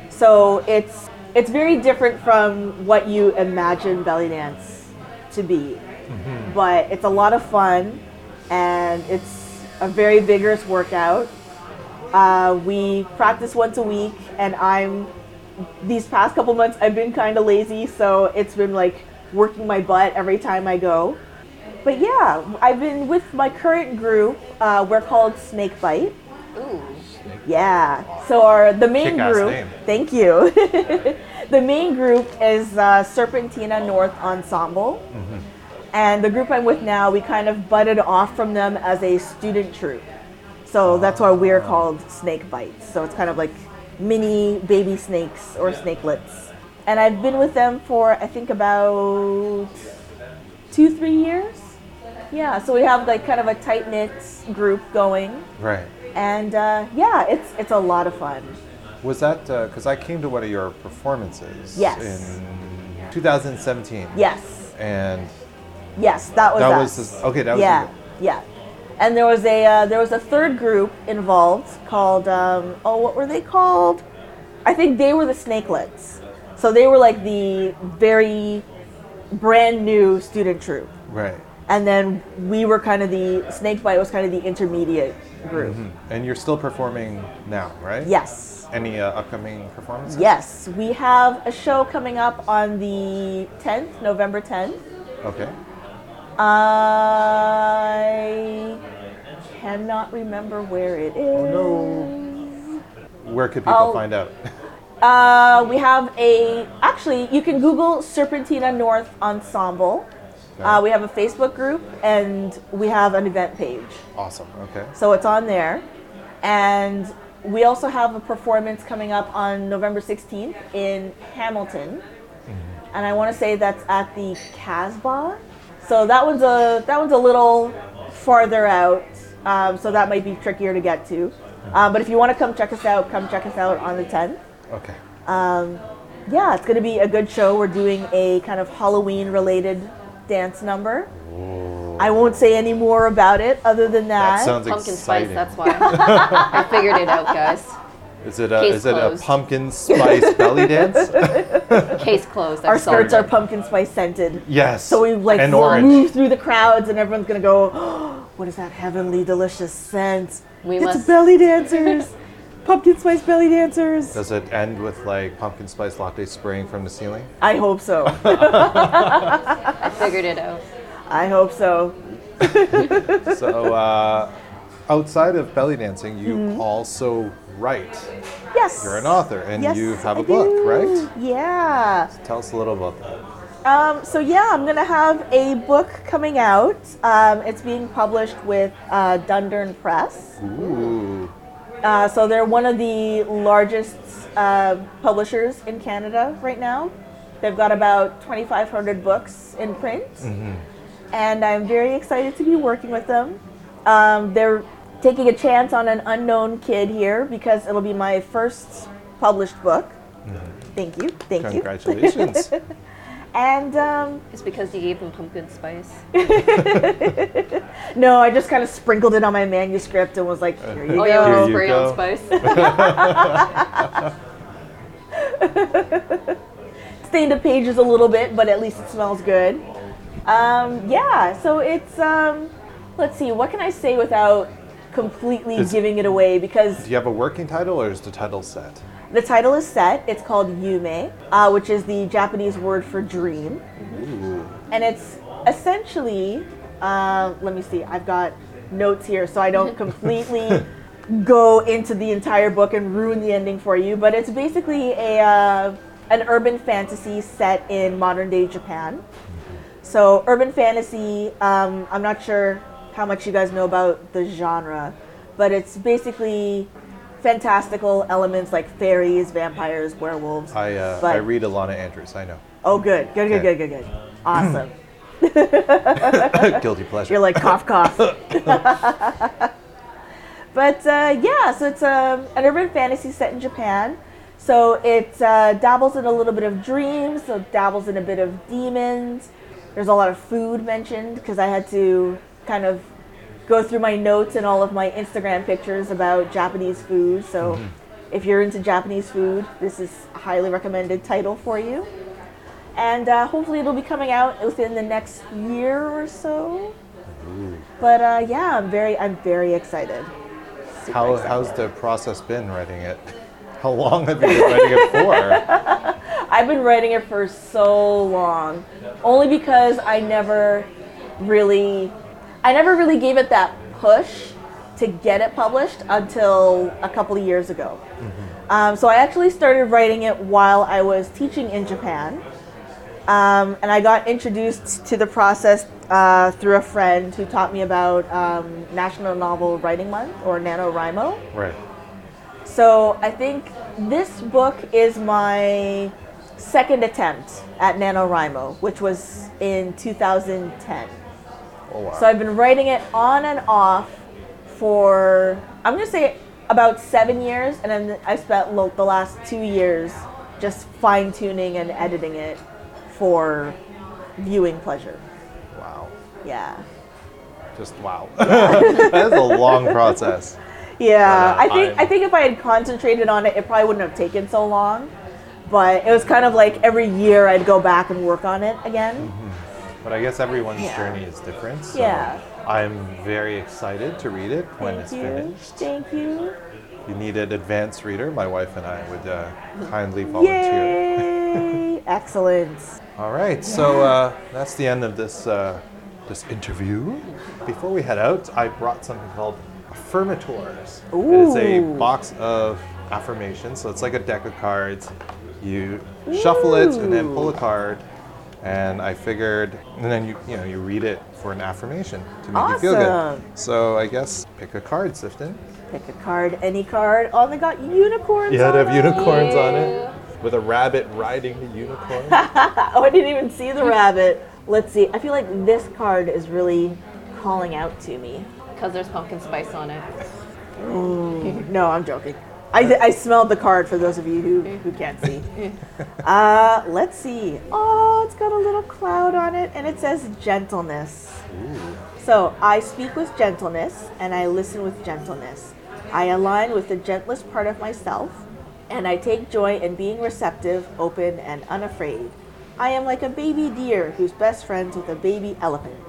Speaker 3: So it's it's very different from what you imagine belly dance to be, but it's a lot of fun, and it's a very vigorous workout. Uh, we practice once a week, and I'm these past couple months I've been kind of lazy, so it's been like working my butt every time I go. But yeah, I've been with my current group. Uh, we're called Snake Bite.
Speaker 2: Ooh.
Speaker 3: Yeah. So our the main
Speaker 1: Kick-ass
Speaker 3: group.
Speaker 1: name.
Speaker 3: Thank you. the main group is uh, Serpentina North Ensemble, Mm-hmm. and the group I'm with now, we kind of butted off from them as a student troupe. So that's why we're called Snake Bites. So it's kind of like mini baby snakes or snakelets. And I've been with them for I think about two, three years. Yeah. So we have like kind of a tight knit group going
Speaker 1: Right.
Speaker 3: and uh, yeah, it's it's a lot of fun.
Speaker 1: Was that because I came to one of your performances
Speaker 3: Yes.
Speaker 1: in 2017?
Speaker 3: Yes,
Speaker 1: And
Speaker 3: yes, that was
Speaker 1: that
Speaker 3: us.
Speaker 1: was this, okay. That was
Speaker 3: yeah, yeah. And there was a uh, there was a third group involved called um, oh what were they called? I think they were the Snakelets. So they were like the very brand new student troupe.
Speaker 1: right.
Speaker 3: and then we were kind of the Snakebite was kind of the intermediate group.
Speaker 1: And you're still performing now, right?
Speaker 3: Yes.
Speaker 1: Any uh, upcoming performances?
Speaker 3: Yes, we have a show coming up on the 10th, November 10th.
Speaker 1: Okay.
Speaker 3: I cannot remember where it is.
Speaker 1: no. Where could people
Speaker 3: I'll-
Speaker 1: find out?
Speaker 3: Uh, we have a, actually, you can Google Serpentina North Ensemble. Uh, we have a Facebook group and we have an event page.
Speaker 1: awesome. Okay.
Speaker 3: So it's on there. And we also have a performance coming up on November 16th in Hamilton. And I want to say that's at the Casbah. So that one's a that one's a little farther out. Um, so that might be trickier to get to. Um, but if you want to come check us out, come check us out on the 10th.
Speaker 1: Okay.
Speaker 3: Yeah, it's going to be a good show. We're doing a kind of Halloween related dance number. I won't say any more about it other than that.
Speaker 1: That sounds
Speaker 2: Pumpkin
Speaker 1: exciting.
Speaker 2: spice, that's why. I figured it out, guys.
Speaker 1: Is it a
Speaker 2: Case
Speaker 1: is it a pumpkin spice belly dance?
Speaker 2: Case closed.
Speaker 3: Our
Speaker 2: I'm sorry.
Speaker 3: skirts are pumpkin spice scented.
Speaker 1: yes.
Speaker 3: So we like
Speaker 1: and
Speaker 3: will
Speaker 1: orange.
Speaker 3: move through the crowds and everyone's gonna go, oh, what is that heavenly delicious scent?
Speaker 2: We
Speaker 3: it's
Speaker 2: must-
Speaker 3: belly dancers. pumpkin spice belly dancers.
Speaker 1: Does it end with like pumpkin spice latte spraying from the ceiling?
Speaker 3: I hope so.
Speaker 2: I figured it out.
Speaker 3: I hope so.
Speaker 1: so uh, outside of belly dancing, you
Speaker 3: Mm-hmm.
Speaker 1: also write.
Speaker 3: Yes.
Speaker 1: You're an author, and
Speaker 3: Yes,
Speaker 1: you have a
Speaker 3: I
Speaker 1: book,
Speaker 3: do.
Speaker 1: right?
Speaker 3: Yeah.
Speaker 1: Tell us a little about that.
Speaker 3: Um, so yeah, I'm gonna have a book coming out. Um, it's being published with uh, Dundurn Press.
Speaker 1: Ooh.
Speaker 3: Uh, so they're one of the largest uh, publishers in Canada right now. They've got about 2,500 books in print, Mm-hmm. and I'm very excited to be working with them. Um, they're taking a chance on an unknown kid here because it'll be my first published book. Thank you, thank you.
Speaker 1: Congratulations.
Speaker 3: And um,
Speaker 2: It's because you gave them pumpkin spice.
Speaker 3: no, I just kind of sprinkled it on my manuscript and was like, here you
Speaker 2: Oh,
Speaker 3: go.
Speaker 2: yeah,
Speaker 1: Here
Speaker 2: with
Speaker 1: you
Speaker 2: spray
Speaker 1: go.
Speaker 2: on spice.
Speaker 3: stained the pages a little bit, but at least it smells good. Um, yeah, so it's um, let's see, what can I say without completely
Speaker 1: Is-
Speaker 3: giving it away? Because
Speaker 1: Do you have a working title, or is the title set?
Speaker 3: the title is set. It's called Yume, uh, which is the Japanese word for dream,
Speaker 1: Ooh.
Speaker 3: and it's essentially. Uh, let me see. I've got notes here, so I don't completely go into the entire book and ruin the ending for you. But it's basically a uh, an urban fantasy set in modern day Japan. So urban fantasy. Um, I'm not sure how much you guys know about the genre, but it's basically fantastical elements like fairies, vampires, werewolves.
Speaker 1: I uh,
Speaker 3: But-
Speaker 1: I read Ilona Andrews. I know.
Speaker 3: Oh, good, good, good,
Speaker 1: Okay.
Speaker 3: good, good, good. Awesome.
Speaker 1: Guilty pleasure.
Speaker 3: You're like cough, cough. but uh, yeah, so it's um, an urban fantasy set in Japan. So it uh, dabbles in a little bit of dreams. So it dabbles in a bit of demons. There's a lot of food mentioned because I had to kind of go through my notes and all of my Instagram pictures about Japanese food. So if you're into Japanese food, this is a highly recommended title for you. And uh, hopefully it'll be coming out within the next year or so. But uh, yeah, I'm very, I'm very excited. Super
Speaker 1: How
Speaker 3: excited.
Speaker 1: how's the process been writing it? How long have you been writing it for?
Speaker 3: I've been writing it for so long, only because I never really, I never really gave it that push to get it published until a couple of years ago. Um, so I actually started writing it while I was teaching in Japan. Um, and I got introduced to the process uh, through a friend who taught me about um, National Novel Writing Month or NaNoWriMo.
Speaker 1: Right.
Speaker 3: So I think this book is my second attempt at NaNoWriMo, which was in 2010.
Speaker 1: Oh wow.
Speaker 3: So I've been writing it on and off for, I'm going to say about seven years, and then I spent lo- the last two years just fine tuning and editing it for viewing pleasure.
Speaker 1: wow.
Speaker 3: Yeah.
Speaker 1: Just wow. That's a long process.
Speaker 3: Yeah,
Speaker 1: uh,
Speaker 3: I think
Speaker 1: I'm-
Speaker 3: I think if I had concentrated on it, it probably wouldn't have taken so long. But it was kind of like every year I'd go back and work on it again.
Speaker 1: But I guess everyone's
Speaker 3: Yeah.
Speaker 1: journey is different. So
Speaker 3: Yeah.
Speaker 1: I'm very excited to read it when
Speaker 3: Thank
Speaker 1: it's
Speaker 3: you.
Speaker 1: finished.
Speaker 3: Thank you.
Speaker 1: If you need an advanced reader, my wife and I would uh, kindly volunteer.
Speaker 3: Yay! Excellent.
Speaker 1: All right, so uh, that's the end of this uh, this interview. Before we head out, I brought something called Affirmators. Ooh. It is a box of affirmations, so it's like a deck of cards. You shuffle it and then pull a card, and I figured, and then you you know you read it for an affirmation to make you feel good.
Speaker 3: Awesome.
Speaker 1: So I guess pick a card, Sifton.
Speaker 3: Pick a card, any card. Oh, they got unicorns.
Speaker 1: Yeah,
Speaker 3: on
Speaker 1: they have
Speaker 3: them.
Speaker 1: unicorns on it with a rabbit riding the unicorn.
Speaker 3: Oh, I didn't even see the rabbit. Let's see. I feel like this card is really calling out to me.
Speaker 2: Because there's pumpkin spice on it.
Speaker 3: No, I'm joking. I, I smelled the card for those of you who, who can't see. Uh, let's see. Oh, it's got a little cloud on it and it says gentleness. So I speak with gentleness and I listen with gentleness. I align with the gentlest part of myself and I take joy in being receptive, open, and unafraid. I am like a baby deer who's best friends with a baby elephant.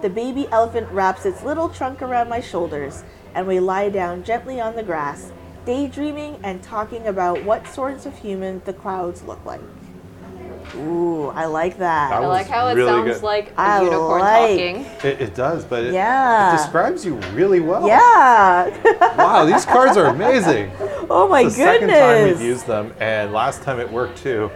Speaker 3: The baby elephant wraps its little trunk around my shoulders, and we lie down gently on the grass, daydreaming and talking about what sorts of humans the clouds look like. Ooh, I like that.
Speaker 1: That
Speaker 2: I like how it
Speaker 1: really
Speaker 2: sounds
Speaker 1: good.
Speaker 2: like a
Speaker 3: I
Speaker 2: unicorn
Speaker 3: like-
Speaker 2: talking.
Speaker 1: It, it does, but it,
Speaker 3: Yeah.
Speaker 1: it describes you really well.
Speaker 3: yeah.
Speaker 1: Wow, these cards are amazing.
Speaker 3: oh my
Speaker 1: It's the
Speaker 3: goodness.
Speaker 1: second time we've used them, and last time it worked too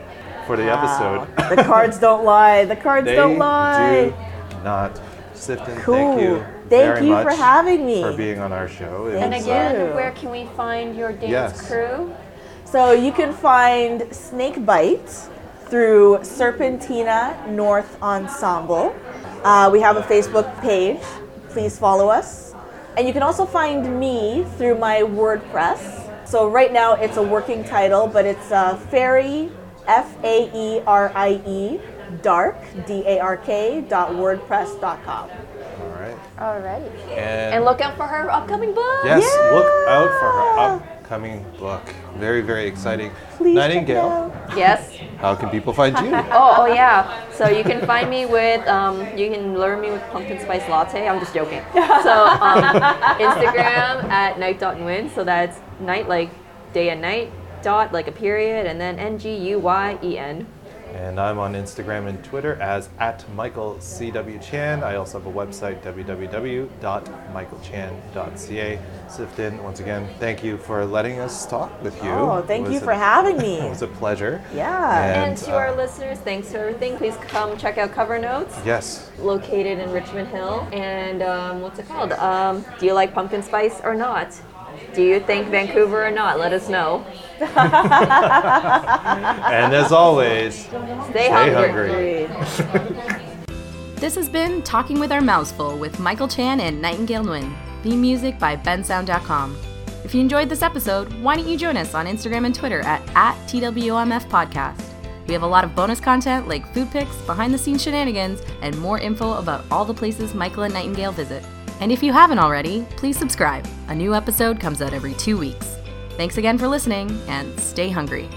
Speaker 1: for the
Speaker 3: Wow.
Speaker 1: episode.
Speaker 3: the cards don't lie. The cards
Speaker 1: they
Speaker 3: don't lie.
Speaker 1: do not. Sifton,
Speaker 3: Cool.
Speaker 1: thank you
Speaker 3: Thank
Speaker 1: very
Speaker 3: you
Speaker 1: much
Speaker 3: for having me.
Speaker 1: for being on our show. It
Speaker 2: And
Speaker 1: was, uh,
Speaker 2: again,
Speaker 3: you.
Speaker 2: where can we find your dance
Speaker 1: Yes.
Speaker 2: crew?
Speaker 3: So you can find Snake Bite through Serpentina North Ensemble. Uh, we have a Facebook page. Please follow us. And you can also find me through my WordPress. So right now it's a working title, but it's uh, Fairy, F A E R I E, Dark, D A R K, dot WordPress.com.
Speaker 1: all right.
Speaker 2: Alrighty.
Speaker 1: And,
Speaker 2: And look out for her upcoming book.
Speaker 1: yes, look out for her upcoming book. Very, very exciting.
Speaker 3: Please check it
Speaker 1: Nightingale,
Speaker 3: out.
Speaker 2: Yes.
Speaker 1: how can people find you?
Speaker 2: Oh, oh yeah. So you can find me with, um, you can lure me with pumpkin spice latte. I'm just joking. So um, Instagram at night night.nguyen. So that's night like day and night dot like a period and then N G U Y E N.
Speaker 1: And I'm on Instagram and Twitter as at Michael C.W. Chan. I also have a website, www.michaelchan.ca. Sifton, once again, thank you for letting us talk with you.
Speaker 3: Oh, thank
Speaker 1: was
Speaker 3: you
Speaker 1: a-
Speaker 3: for having me.
Speaker 1: It was a pleasure.
Speaker 3: Yeah.
Speaker 2: And,
Speaker 1: And,
Speaker 2: to our
Speaker 1: uh,
Speaker 2: listeners, thanks for everything. Please come check out Cover Notes,
Speaker 1: Yes.
Speaker 2: located in Richmond Hill. And um, what's it called? Um, do you like pumpkin spice or not? Do you think Vancouver or not? Let us know.
Speaker 1: And as always,
Speaker 2: Stay,
Speaker 1: hungry.
Speaker 5: This has been Talking with Our Mouths Full with Michael Chan and Nightingale Nguyen. Theme music by bensound.com. If you enjoyed this episode, why don't you join us on Instagram and Twitter at, at TWOMF Podcast. We have a lot of bonus content like food pics, behind the scenes shenanigans, and more info about all the places Michael and Nightingale visit. And if you haven't already, please subscribe. A new episode comes out every two weeks. Thanks again for listening, and stay hungry.